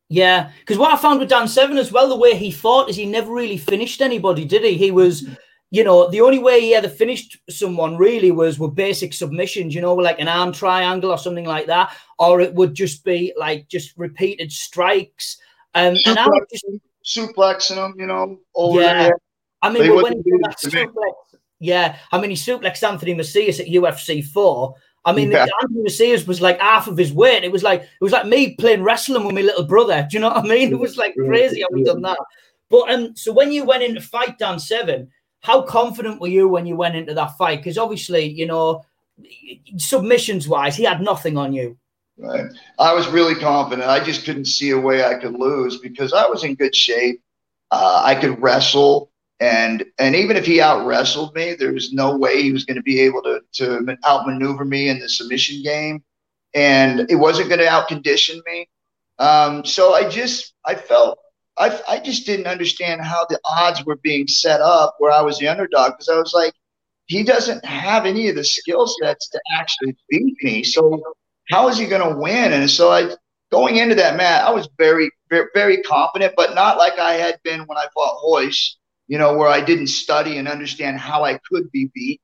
Yeah, because what I found with Dan Severn as well, the way he fought is he never really finished anybody, did he? He was, you know, the only way he ever finished someone really was with basic submissions, you know, like an arm triangle or something like that, or it would just be like just repeated strikes. Um, and I would just suplexing them, you know, over yeah. I mean, when he suplex, yeah, I mean, he suplexed Anthony Macias at UFC four. I mean, yeah. Anthony Macias was like half of his weight. It was like it was like me playing wrestling with my little brother. Do you know what I mean? It was like crazy how we done that. But um, so when you went into fight Dan Severn, how confident were you when you went into that fight? Because obviously, you know, submissions wise, he had nothing on you. Right. I was really confident. I just couldn't see a way I could lose because I was in good shape. Uh, I could wrestle, and and even if he out wrestled me, there was no way he was going to be able to to outmaneuver me in the submission game, and it wasn't going to outcondition me. Um, so I just I felt I, I just didn't understand how the odds were being set up where I was the underdog because I was like, he doesn't have any of the skill sets to actually beat me. So how is he going to win? And so I, going into that match, I was very, very, very confident, but not like I had been when I fought Royce, you know, where I didn't study and understand how I could be beat.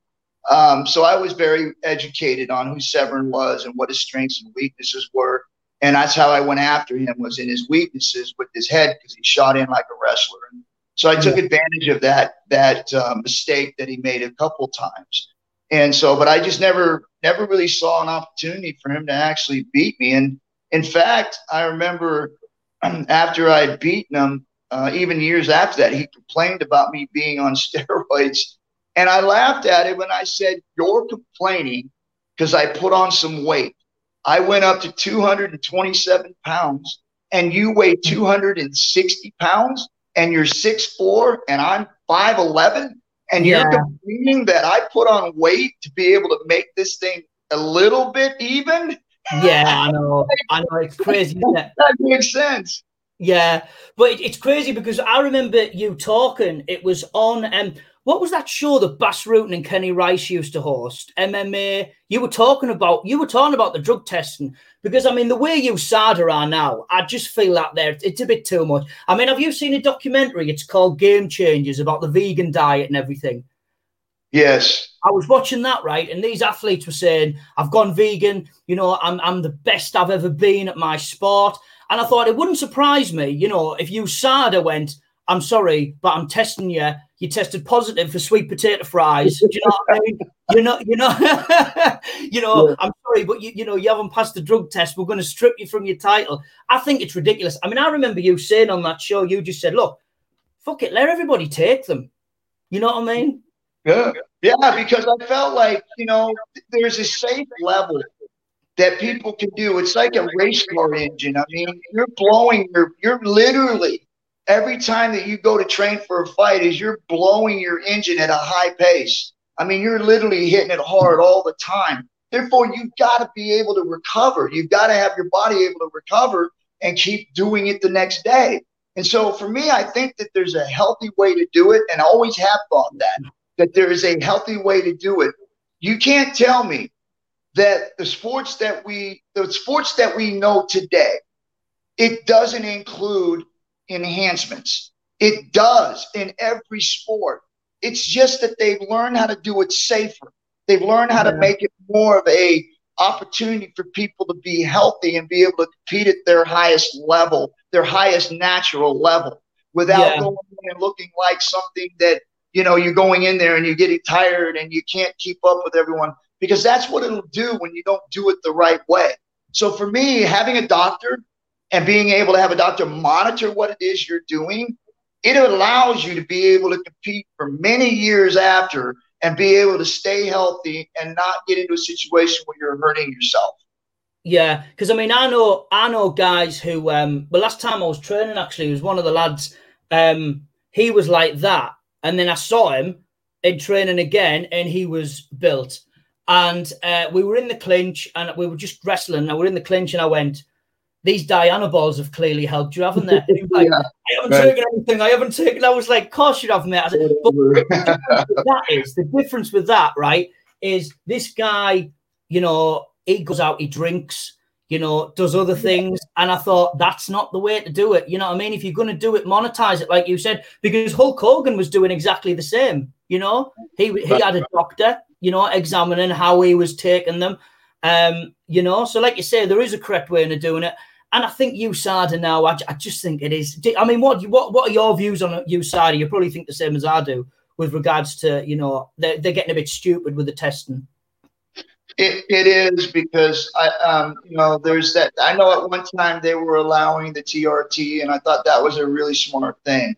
Um, so I was very educated on who Severn was and what his strengths and weaknesses were and that's how I went after him was in his weaknesses with his head because he shot in like a wrestler. And so I took advantage of that that uh, mistake that he made a couple times. And so, but I just never never really saw an opportunity for him to actually beat me. And in fact, I remember *clears throat* after I had beaten him, uh, even years after that, he complained about me being on *laughs* steroids. And I laughed at him and I said, You're complaining because I put on some weight. I went up to 227 pounds and you weigh 260 pounds and you're 6'4 and I'm 5'11 and yeah. you're complaining that I put on weight to be able to make this thing a little bit even. Yeah, I know. I know. It's crazy. It? *laughs* that makes sense. Yeah, but it's crazy because I remember you talking. It was on um, what was that show that Bas Rutten and Kenny Rice used to host? MMA. You were talking about you were talking about the drug testing because I mean the way USADA are now, I just feel that there it's a bit too much. I mean, have you seen a documentary? It's called Game Changers about the vegan diet and everything. Yes. I was watching that, right? And these athletes were saying, I've gone vegan, you know, I'm I'm the best I've ever been at my sport. And I thought it wouldn't surprise me, you know, if USADA went, I'm sorry, but I'm testing you you tested positive for sweet potato fries. Do you know what I mean? You're not, you know, *laughs* you know. Yeah. I'm sorry, but you, you know, you haven't passed the drug test. We're going to strip you from your title. I think it's ridiculous. I mean, I remember you saying on that show, you just said, "Look, fuck it, let everybody take them." You know what I mean? Yeah, yeah. Because I felt like you know, there's a safe level that people can do. It's like a race car engine. I mean, you're blowing. You're you're literally every time that you go to train for a fight is you're blowing your engine at a high pace. I mean, you're literally hitting it hard all the time. Therefore, you've got to be able to recover. You've got to have your body able to recover and keep doing it the next day. And so for me, I think that there's a healthy way to do it. And I always have thought that, that there is a healthy way to do it. You can't tell me that the sports that we, the sports that we know today, it doesn't include enhancements. It does in every sport. It's just that they've learned how to do it safer. They've learned how yeah. to make it more of a opportunity for people to be healthy and be able to compete at their highest level, their highest natural level, without yeah. going and looking like something that you know you're going in there and you're getting tired and you can't keep up with everyone because that's what it'll do when you don't do it the right way. So for me, having a doctor and being able to have a doctor monitor what it is you're doing, it allows you to be able to compete for many years after and be able to stay healthy and not get into a situation where you're hurting yourself. Yeah, because I mean, I know, I know guys who. Um, the last time I was training, actually, was one of the lads. Um, he was like that, and then I saw him in training again, and he was built. And uh, we were in the clinch, and we were just wrestling. And we are in the clinch, and I went, these Dianabols have clearly helped you, haven't they? *laughs* Like, yeah, I haven't right. taken anything. I haven't taken. I was like, of course you haven't, mate. Said, but *laughs* that is the difference with that, right? Is this guy, you know, he goes out, he drinks, you know, does other things, and I thought that's not the way to do it. You know what I mean? If you're going to do it, monetize it, like you said, because Hulk Hogan was doing exactly the same. You know, he he had a doctor, you know, examining how he was taking them. Um, you know, so like you say, there is a correct way of doing it. And I think USADA now, I, I just think it is. I mean, what what what are your views on USADA? You probably think the same as I do with regards to, you know, they're, they're getting a bit stupid with the testing. It, it is because I, um, you know, there's that. I know at one time they were allowing the TRT, and I thought that was a really smart thing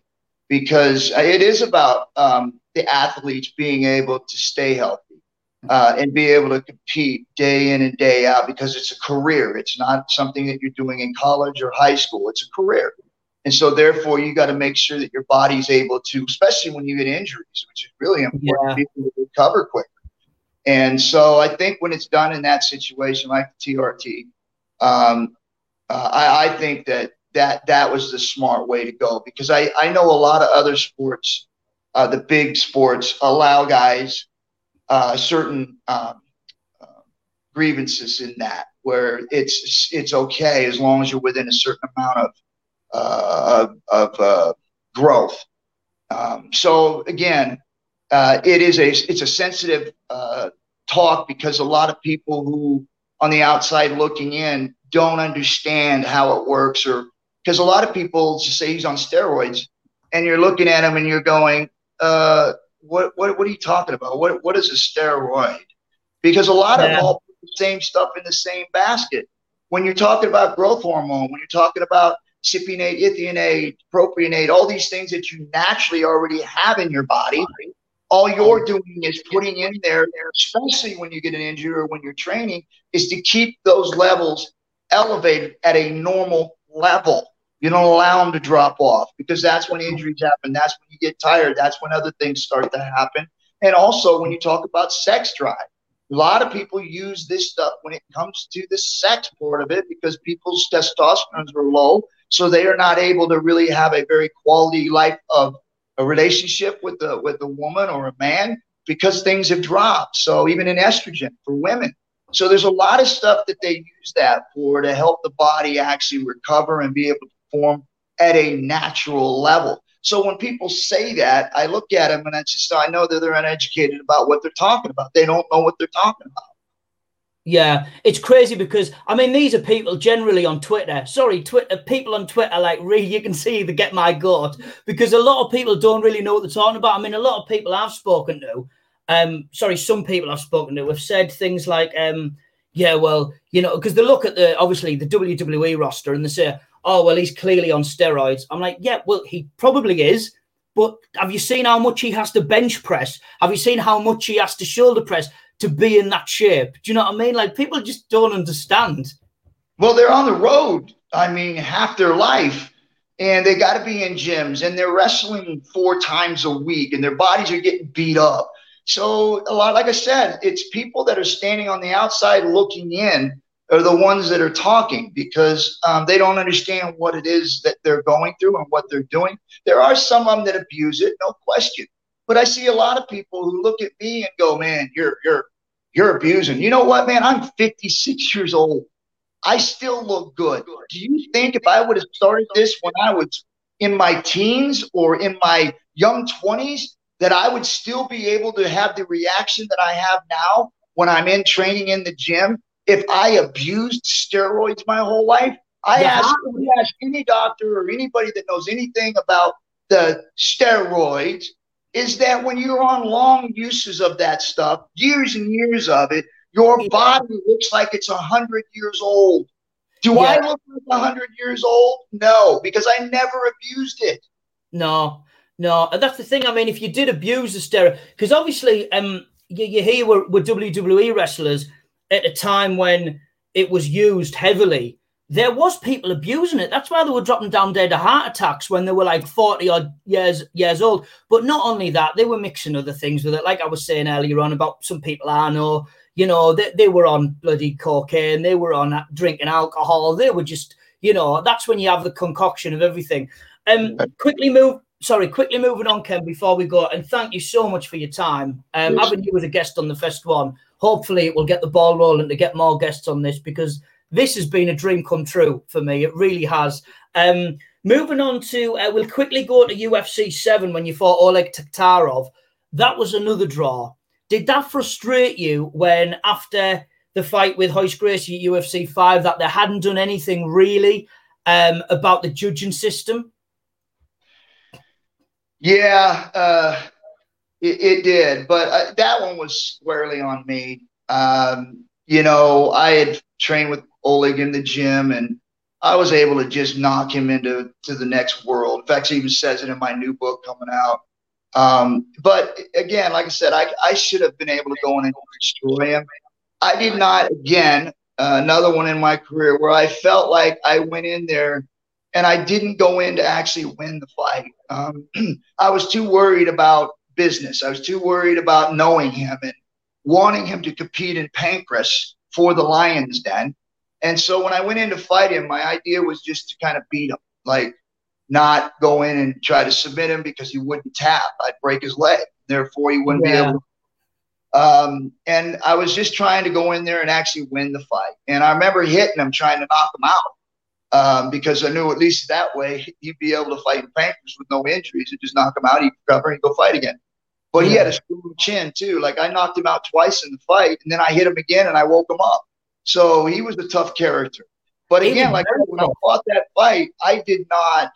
because it is about um, the athletes being able to stay healthy uh, and be able to compete day in and day out because it's a career. It's not something that you're doing in college or high school. It's a career. And so, therefore, you got to make sure that your body's able to, especially when you get injuries, which is really important, yeah. to recover quicker. And so, I think when it's done in that situation, like the TRT, um, uh, I, I, think that that that was the smart way to go because I, I know a lot of other sports, uh, the big sports, allow guys uh, certain um, uh, grievances in that where it's it's okay as long as you're within a certain amount of uh, of, uh, growth. Um, so again, uh, it is a it's a sensitive uh, talk because a lot of people who on the outside looking in don't understand how it works or because a lot of people just say he's on steroids and you're looking at him and you're going uh, what, what, what are you talking about? What, what is a steroid? Because a lot yeah. of all the same stuff in the same basket. When you're talking about growth hormone, when you're talking about cypionate, ethionate, propionate, all these things that you naturally already have in your body, all you're doing is putting in there, especially when you get an injury or when you're training, is to keep those levels elevated at a normal level. You don't allow them to drop off because that's when injuries happen. That's when you get tired. That's when other things start to happen. And also, when you talk about sex drive, a lot of people use this stuff when it comes to the sex part of it because people's testosterone are low. So they are not able to really have a very quality life of a relationship with the with a woman or a man because things have dropped. So even in estrogen for women. So there's a lot of stuff that they use that for to help the body actually recover and be able to perform at a natural level. So when people say that, I look at them and I just I know that they're uneducated about what they're talking about. They don't know what they're talking about. Yeah, it's crazy because I mean these are people generally on Twitter. Sorry, Twitter people on Twitter like *laughs* really you can see the get my goat because a lot of people don't really know what they're talking about. I mean, a lot of people I've spoken to, um, sorry, some people I've spoken to have said things like, um, yeah, well, you know, because they look at the obviously the WWE roster and they say, oh, well, he's clearly on steroids. I'm like, yeah, well, he probably is. But have you seen how much he has to bench press? Have you seen how much he has to shoulder press to be in that shape? Do you know what I mean? Like people just don't understand. Well, they're on the road. I mean, half their life, and they got to be in gyms, and they're wrestling four times a week, and their bodies are getting beat up. So a lot, like I said, it's people that are standing on the outside looking in are the ones that are talking because um, they don't understand what it is that they're going through and what they're doing. There are some of them that abuse it, no question. But I see a lot of people who look at me and go, "Man, you're you're you're abusing." You know what, man? I'm 56 years old. I still look good. Do you think if I would have started this when I was in my teens or in my young 20s, that I would still be able to have the reaction that I have now when I'm in training in the gym if I abused steroids my whole life, I yeah. ask, ask any doctor or anybody that knows anything about the steroids is that when you're on long uses of that stuff, years and years of it, your body looks like it's a hundred years old. Do yeah. I look like a hundred years old? No, because I never abused it. No, no, and that's the thing. I mean, if you did abuse the steroid, because obviously, um, you, you hear with, with WWE wrestlers, at a time when it was used heavily, there was people abusing it. That's why they were dropping down dead of heart attacks when they were like 40 odd years years old. But not only that, they were mixing other things with it. Like I was saying earlier on about some people I know, you know, they, they were on bloody cocaine, they were on drinking alcohol, they were just, you know, that's when you have the concoction of everything. Um quickly move sorry, quickly moving on, Ken, before we go, and thank you so much for your time. Um, having you as a guest on the first one hopefully it will get the ball rolling to get more guests on this because this has been a dream come true for me. It really has. Um, moving on to, uh, we'll quickly go to UFC 7 when you fought Oleg Taktarov. That was another draw. Did that frustrate you when, after the fight with Royce Gracie at UFC 5, that they hadn't done anything really um, about the judging system? Yeah, uh, it, it did, but uh, that one was squarely on me. Um, you know, I had trained with Oleg in the gym and I was able to just knock him into to the next world. In fact, he even says it in my new book coming out. Um, but again, like I said, I, I should have been able to go in and destroy him. I did not. Again, uh, another one in my career where I felt like I went in there and I didn't go in to actually win the fight. Um, *clears throat* I was too worried about business. I was too worried about knowing him and wanting him to compete in Pancrase for the Lions Den. And so when I went in to fight him, my idea was just to kind of beat him, like not go in and try to submit him because he wouldn't tap. I'd break his leg. Therefore, he wouldn't yeah. be able to. Um, and I was just trying to go in there and actually win the fight. And I remember hitting him, trying to knock him out. Um, because I knew at least that way he'd be able to fight in Pancrase with no injuries and just knock him out, he'd recover and go fight again. But he had a strong chin too. Like I knocked him out twice in the fight, and then I hit him again and I woke him up. So he was a tough character. But again, like when I fought that fight, I did not,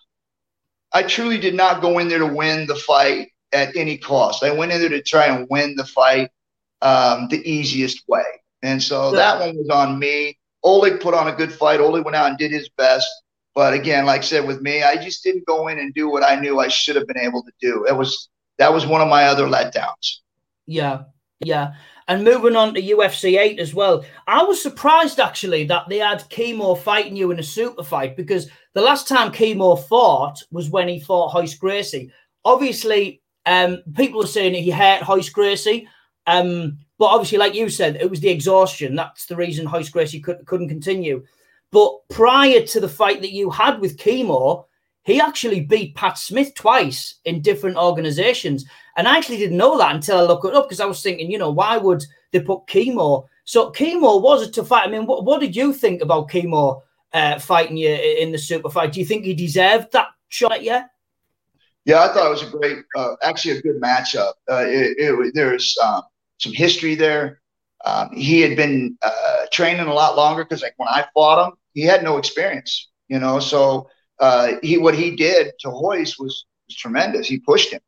I truly did not go in there to win the fight at any cost. I went in there to try and win the fight um, the easiest way. And so that one was on me. Oleg put on a good fight. Oleg went out and did his best. But again, like I said, with me, I just didn't go in and do what I knew I should have been able to do. It was that was one of my other letdowns. Yeah, yeah. And moving on to UFC 8 as well, I was surprised actually that they had Kimo fighting you in a super fight because the last time Kimo fought was when he fought Royce Gracie. Obviously, um, people are saying he hurt Royce Gracie, um, but obviously, like you said, it was the exhaustion. That's the reason Royce Gracie could, couldn't continue. But prior to the fight that you had with Kimo, he actually beat Pat Smith twice in different organizations. And I actually didn't know that until I looked it up because I was thinking, you know, why would they put Kimo? So Kimo was a tough fight. I mean, what, what did you think about Kimo uh, fighting you in the super fight? Do you think he deserved that shot Yeah. Yeah, I thought it was a great, uh, actually a good matchup. Uh, it, it, there's um, some history there. Um, he had been uh, training a lot longer because, like, when I fought him, he had no experience, you know. So uh, he what he did to Royce was, was tremendous. He pushed him,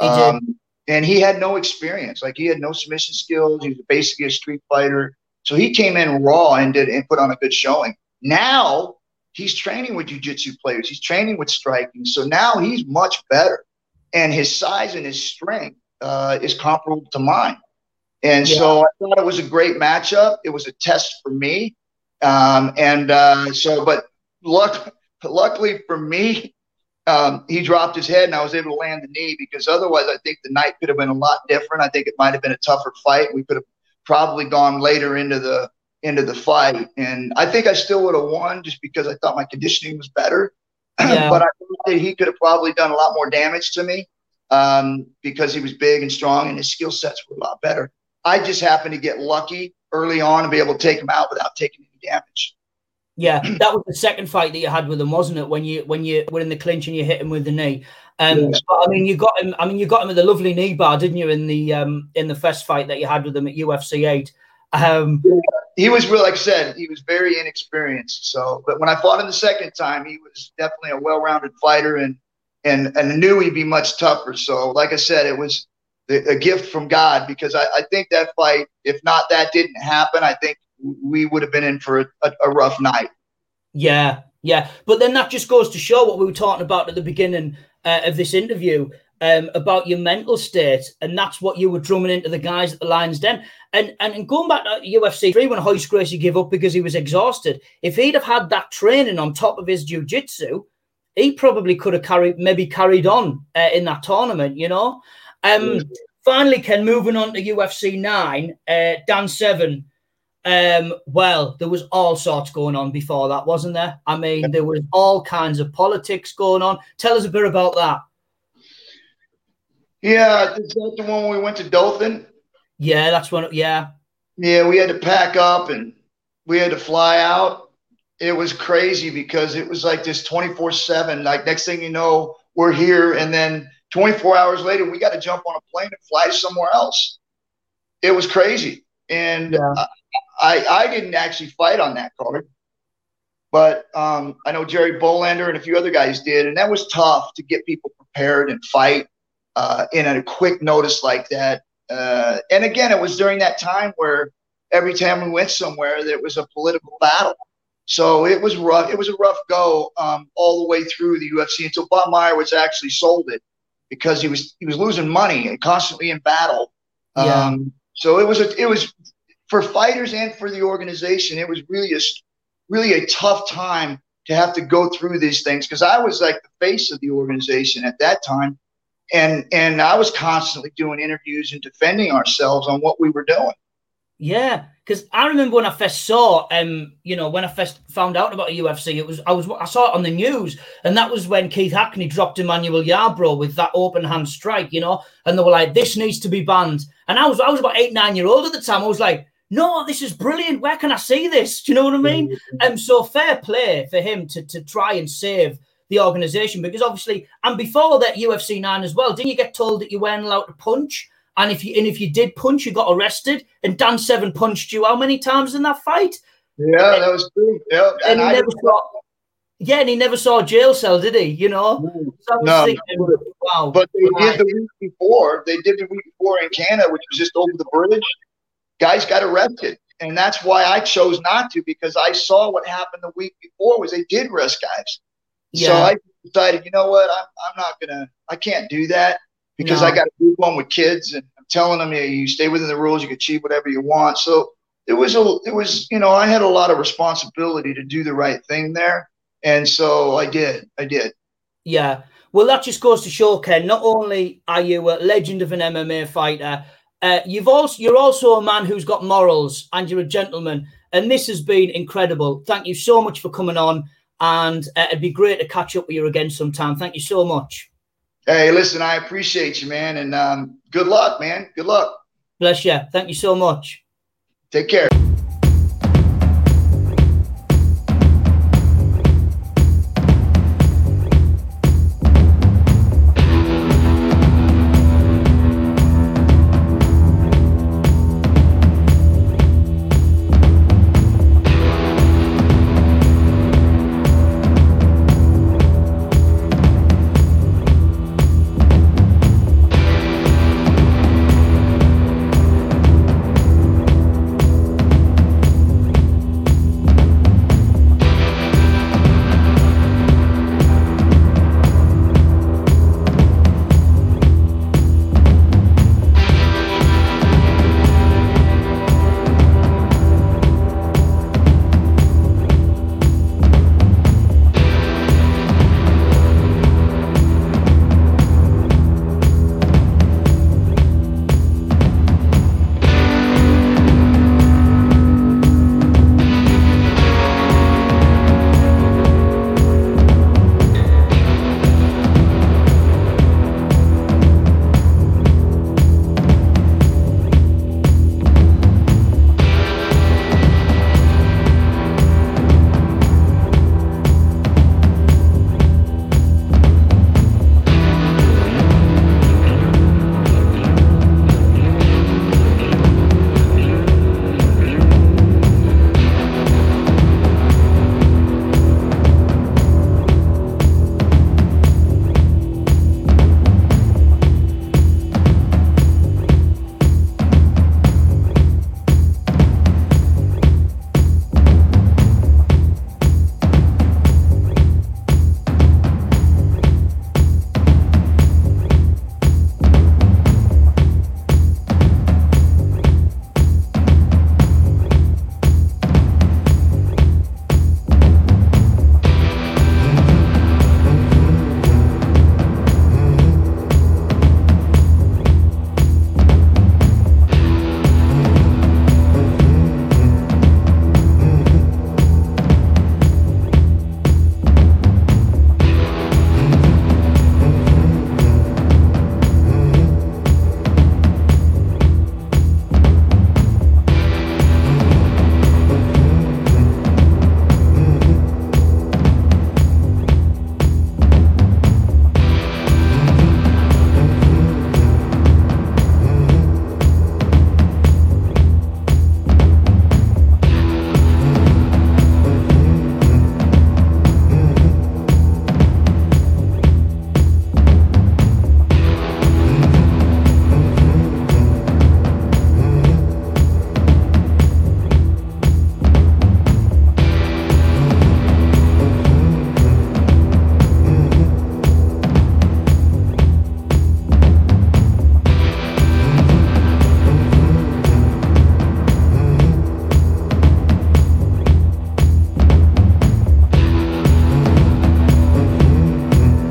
he um, and he had no experience. Like he had no submission skills. He was basically a street fighter. So he came in raw and did and put on a good showing. Now he's training with jujitsu players. He's training with striking. So now he's much better, and his size and his strength uh, is comparable to mine. And yeah. so I thought it was a great matchup. It was a test for me. Um, and uh, so, but look, luckily for me, um, he dropped his head and I was able to land the knee because otherwise I think the night could have been a lot different. I think it might have been a tougher fight. We could have probably gone later into the into the fight. And I think I still would have won just because I thought my conditioning was better. *clears throat* Yeah. but I think that he could have probably done a lot more damage to me um, because he was big and strong and his skill sets were a lot better. I just happened to get lucky early on and be able to take him out without taking any damage. Yeah, *clears throat* that was the second fight that you had with him, wasn't it? When you when you were in the clinch and you hit him with the knee. Um, yeah. but, I mean, you got him. I mean, you got him with a lovely knee bar, didn't you? In the um, in the first fight that you had with him at UFC eight. Um, he was like I said, he was very inexperienced. So, but when I fought him the second time, he was definitely a well-rounded fighter, and and and knew he'd be much tougher. So, like I said, it was a gift from God because I, I think that fight, if not that didn't happen, I think we would have been in for a, a, rough night. Yeah, yeah. But then that just goes to show what we were talking about at the beginning uh, of this interview um, about your mental state, and that's what you were drumming into the guys at the Lions Den. And and going back to UFC three when Royce Gracie gave up because he was exhausted, if he'd have had that training on top of his jiu-jitsu, he probably could have carried maybe carried on uh, in that tournament. You know. Um, mm. Finally, Ken, moving on to UFC nine, uh, Dan Severn um, well, there was all sorts going on before that, wasn't there? I mean, there was all kinds of politics going on. Tell us a bit about that. Yeah, is that the one we went to Dothan? Yeah, that's one. Yeah. Yeah, we had to pack up and we had to fly out. It was crazy because it was like this 24 7. Like, next thing you know, we're here. And then 24 hours later, we got to jump on a plane and fly somewhere else. It was crazy. And yeah. I, I I didn't actually fight on that card, but um, I know Jerry Bohlander and a few other guys did, and that was tough to get people prepared and fight uh, in a quick notice like that. Uh, and again, it was during that time where every time we went somewhere, there was a political battle. So it was rough. It was a rough go um, all the way through the UFC until Bob Meyrowitz actually sold it because he was he was losing money and constantly in battle. Yeah. Um, so it was a, it was for fighters and for the organization. It was really a really a tough time to have to go through these things because I was like the face of the organization at that time, and and I was constantly doing interviews and defending ourselves on what we were doing. Yeah, because I remember when I first saw, um, you know, when I first found out about UFC, it was I was I saw it on the news, and that was when Keith Hackney dropped Emmanuel Yarborough with that open hand strike, you know, and they were like, "This needs to be banned." And I was I was about eight nine year old at the time. I was like, "No, this is brilliant. Where can I see this?" Do you know what I mean? And mm-hmm. um, so fair play for him to to try and save the organization because obviously, and before that UFC nine as well, didn't you get told that you weren't allowed to punch? And if you and if you did punch, you got arrested. And Dan Severn punched you how many times in that fight? Yeah, that was true. Yeah, and, and he never saw. Yeah, and he never saw a jail cell, did he? You know. So no. Thinking, wow. But they did the week before. They did the week before in Canada, which was just over the bridge. Guys got arrested, and that's why I chose not to because I saw what happened the week before. Was they did arrest guys. Yeah. So I decided, you know what, I'm I'm not gonna. I can't do that because no. I got a group one with kids and I'm telling them, yeah, you stay within the rules, you can achieve whatever you want. So it was a, it was, you know, I had a lot of responsibility to do the right thing there. And so I did, I did. Yeah. Well, that just goes to show, Ken, not only are you a legend of an MMA fighter, uh, you've also, you're also a man who's got morals and you're a gentleman. And this has been incredible. Thank you so much for coming on. And uh, it'd be great to catch up with you again sometime. Thank you so much. Hey, listen, I appreciate you, man, and um, good luck, man. Good luck. Bless you. Thank you so much. Take care.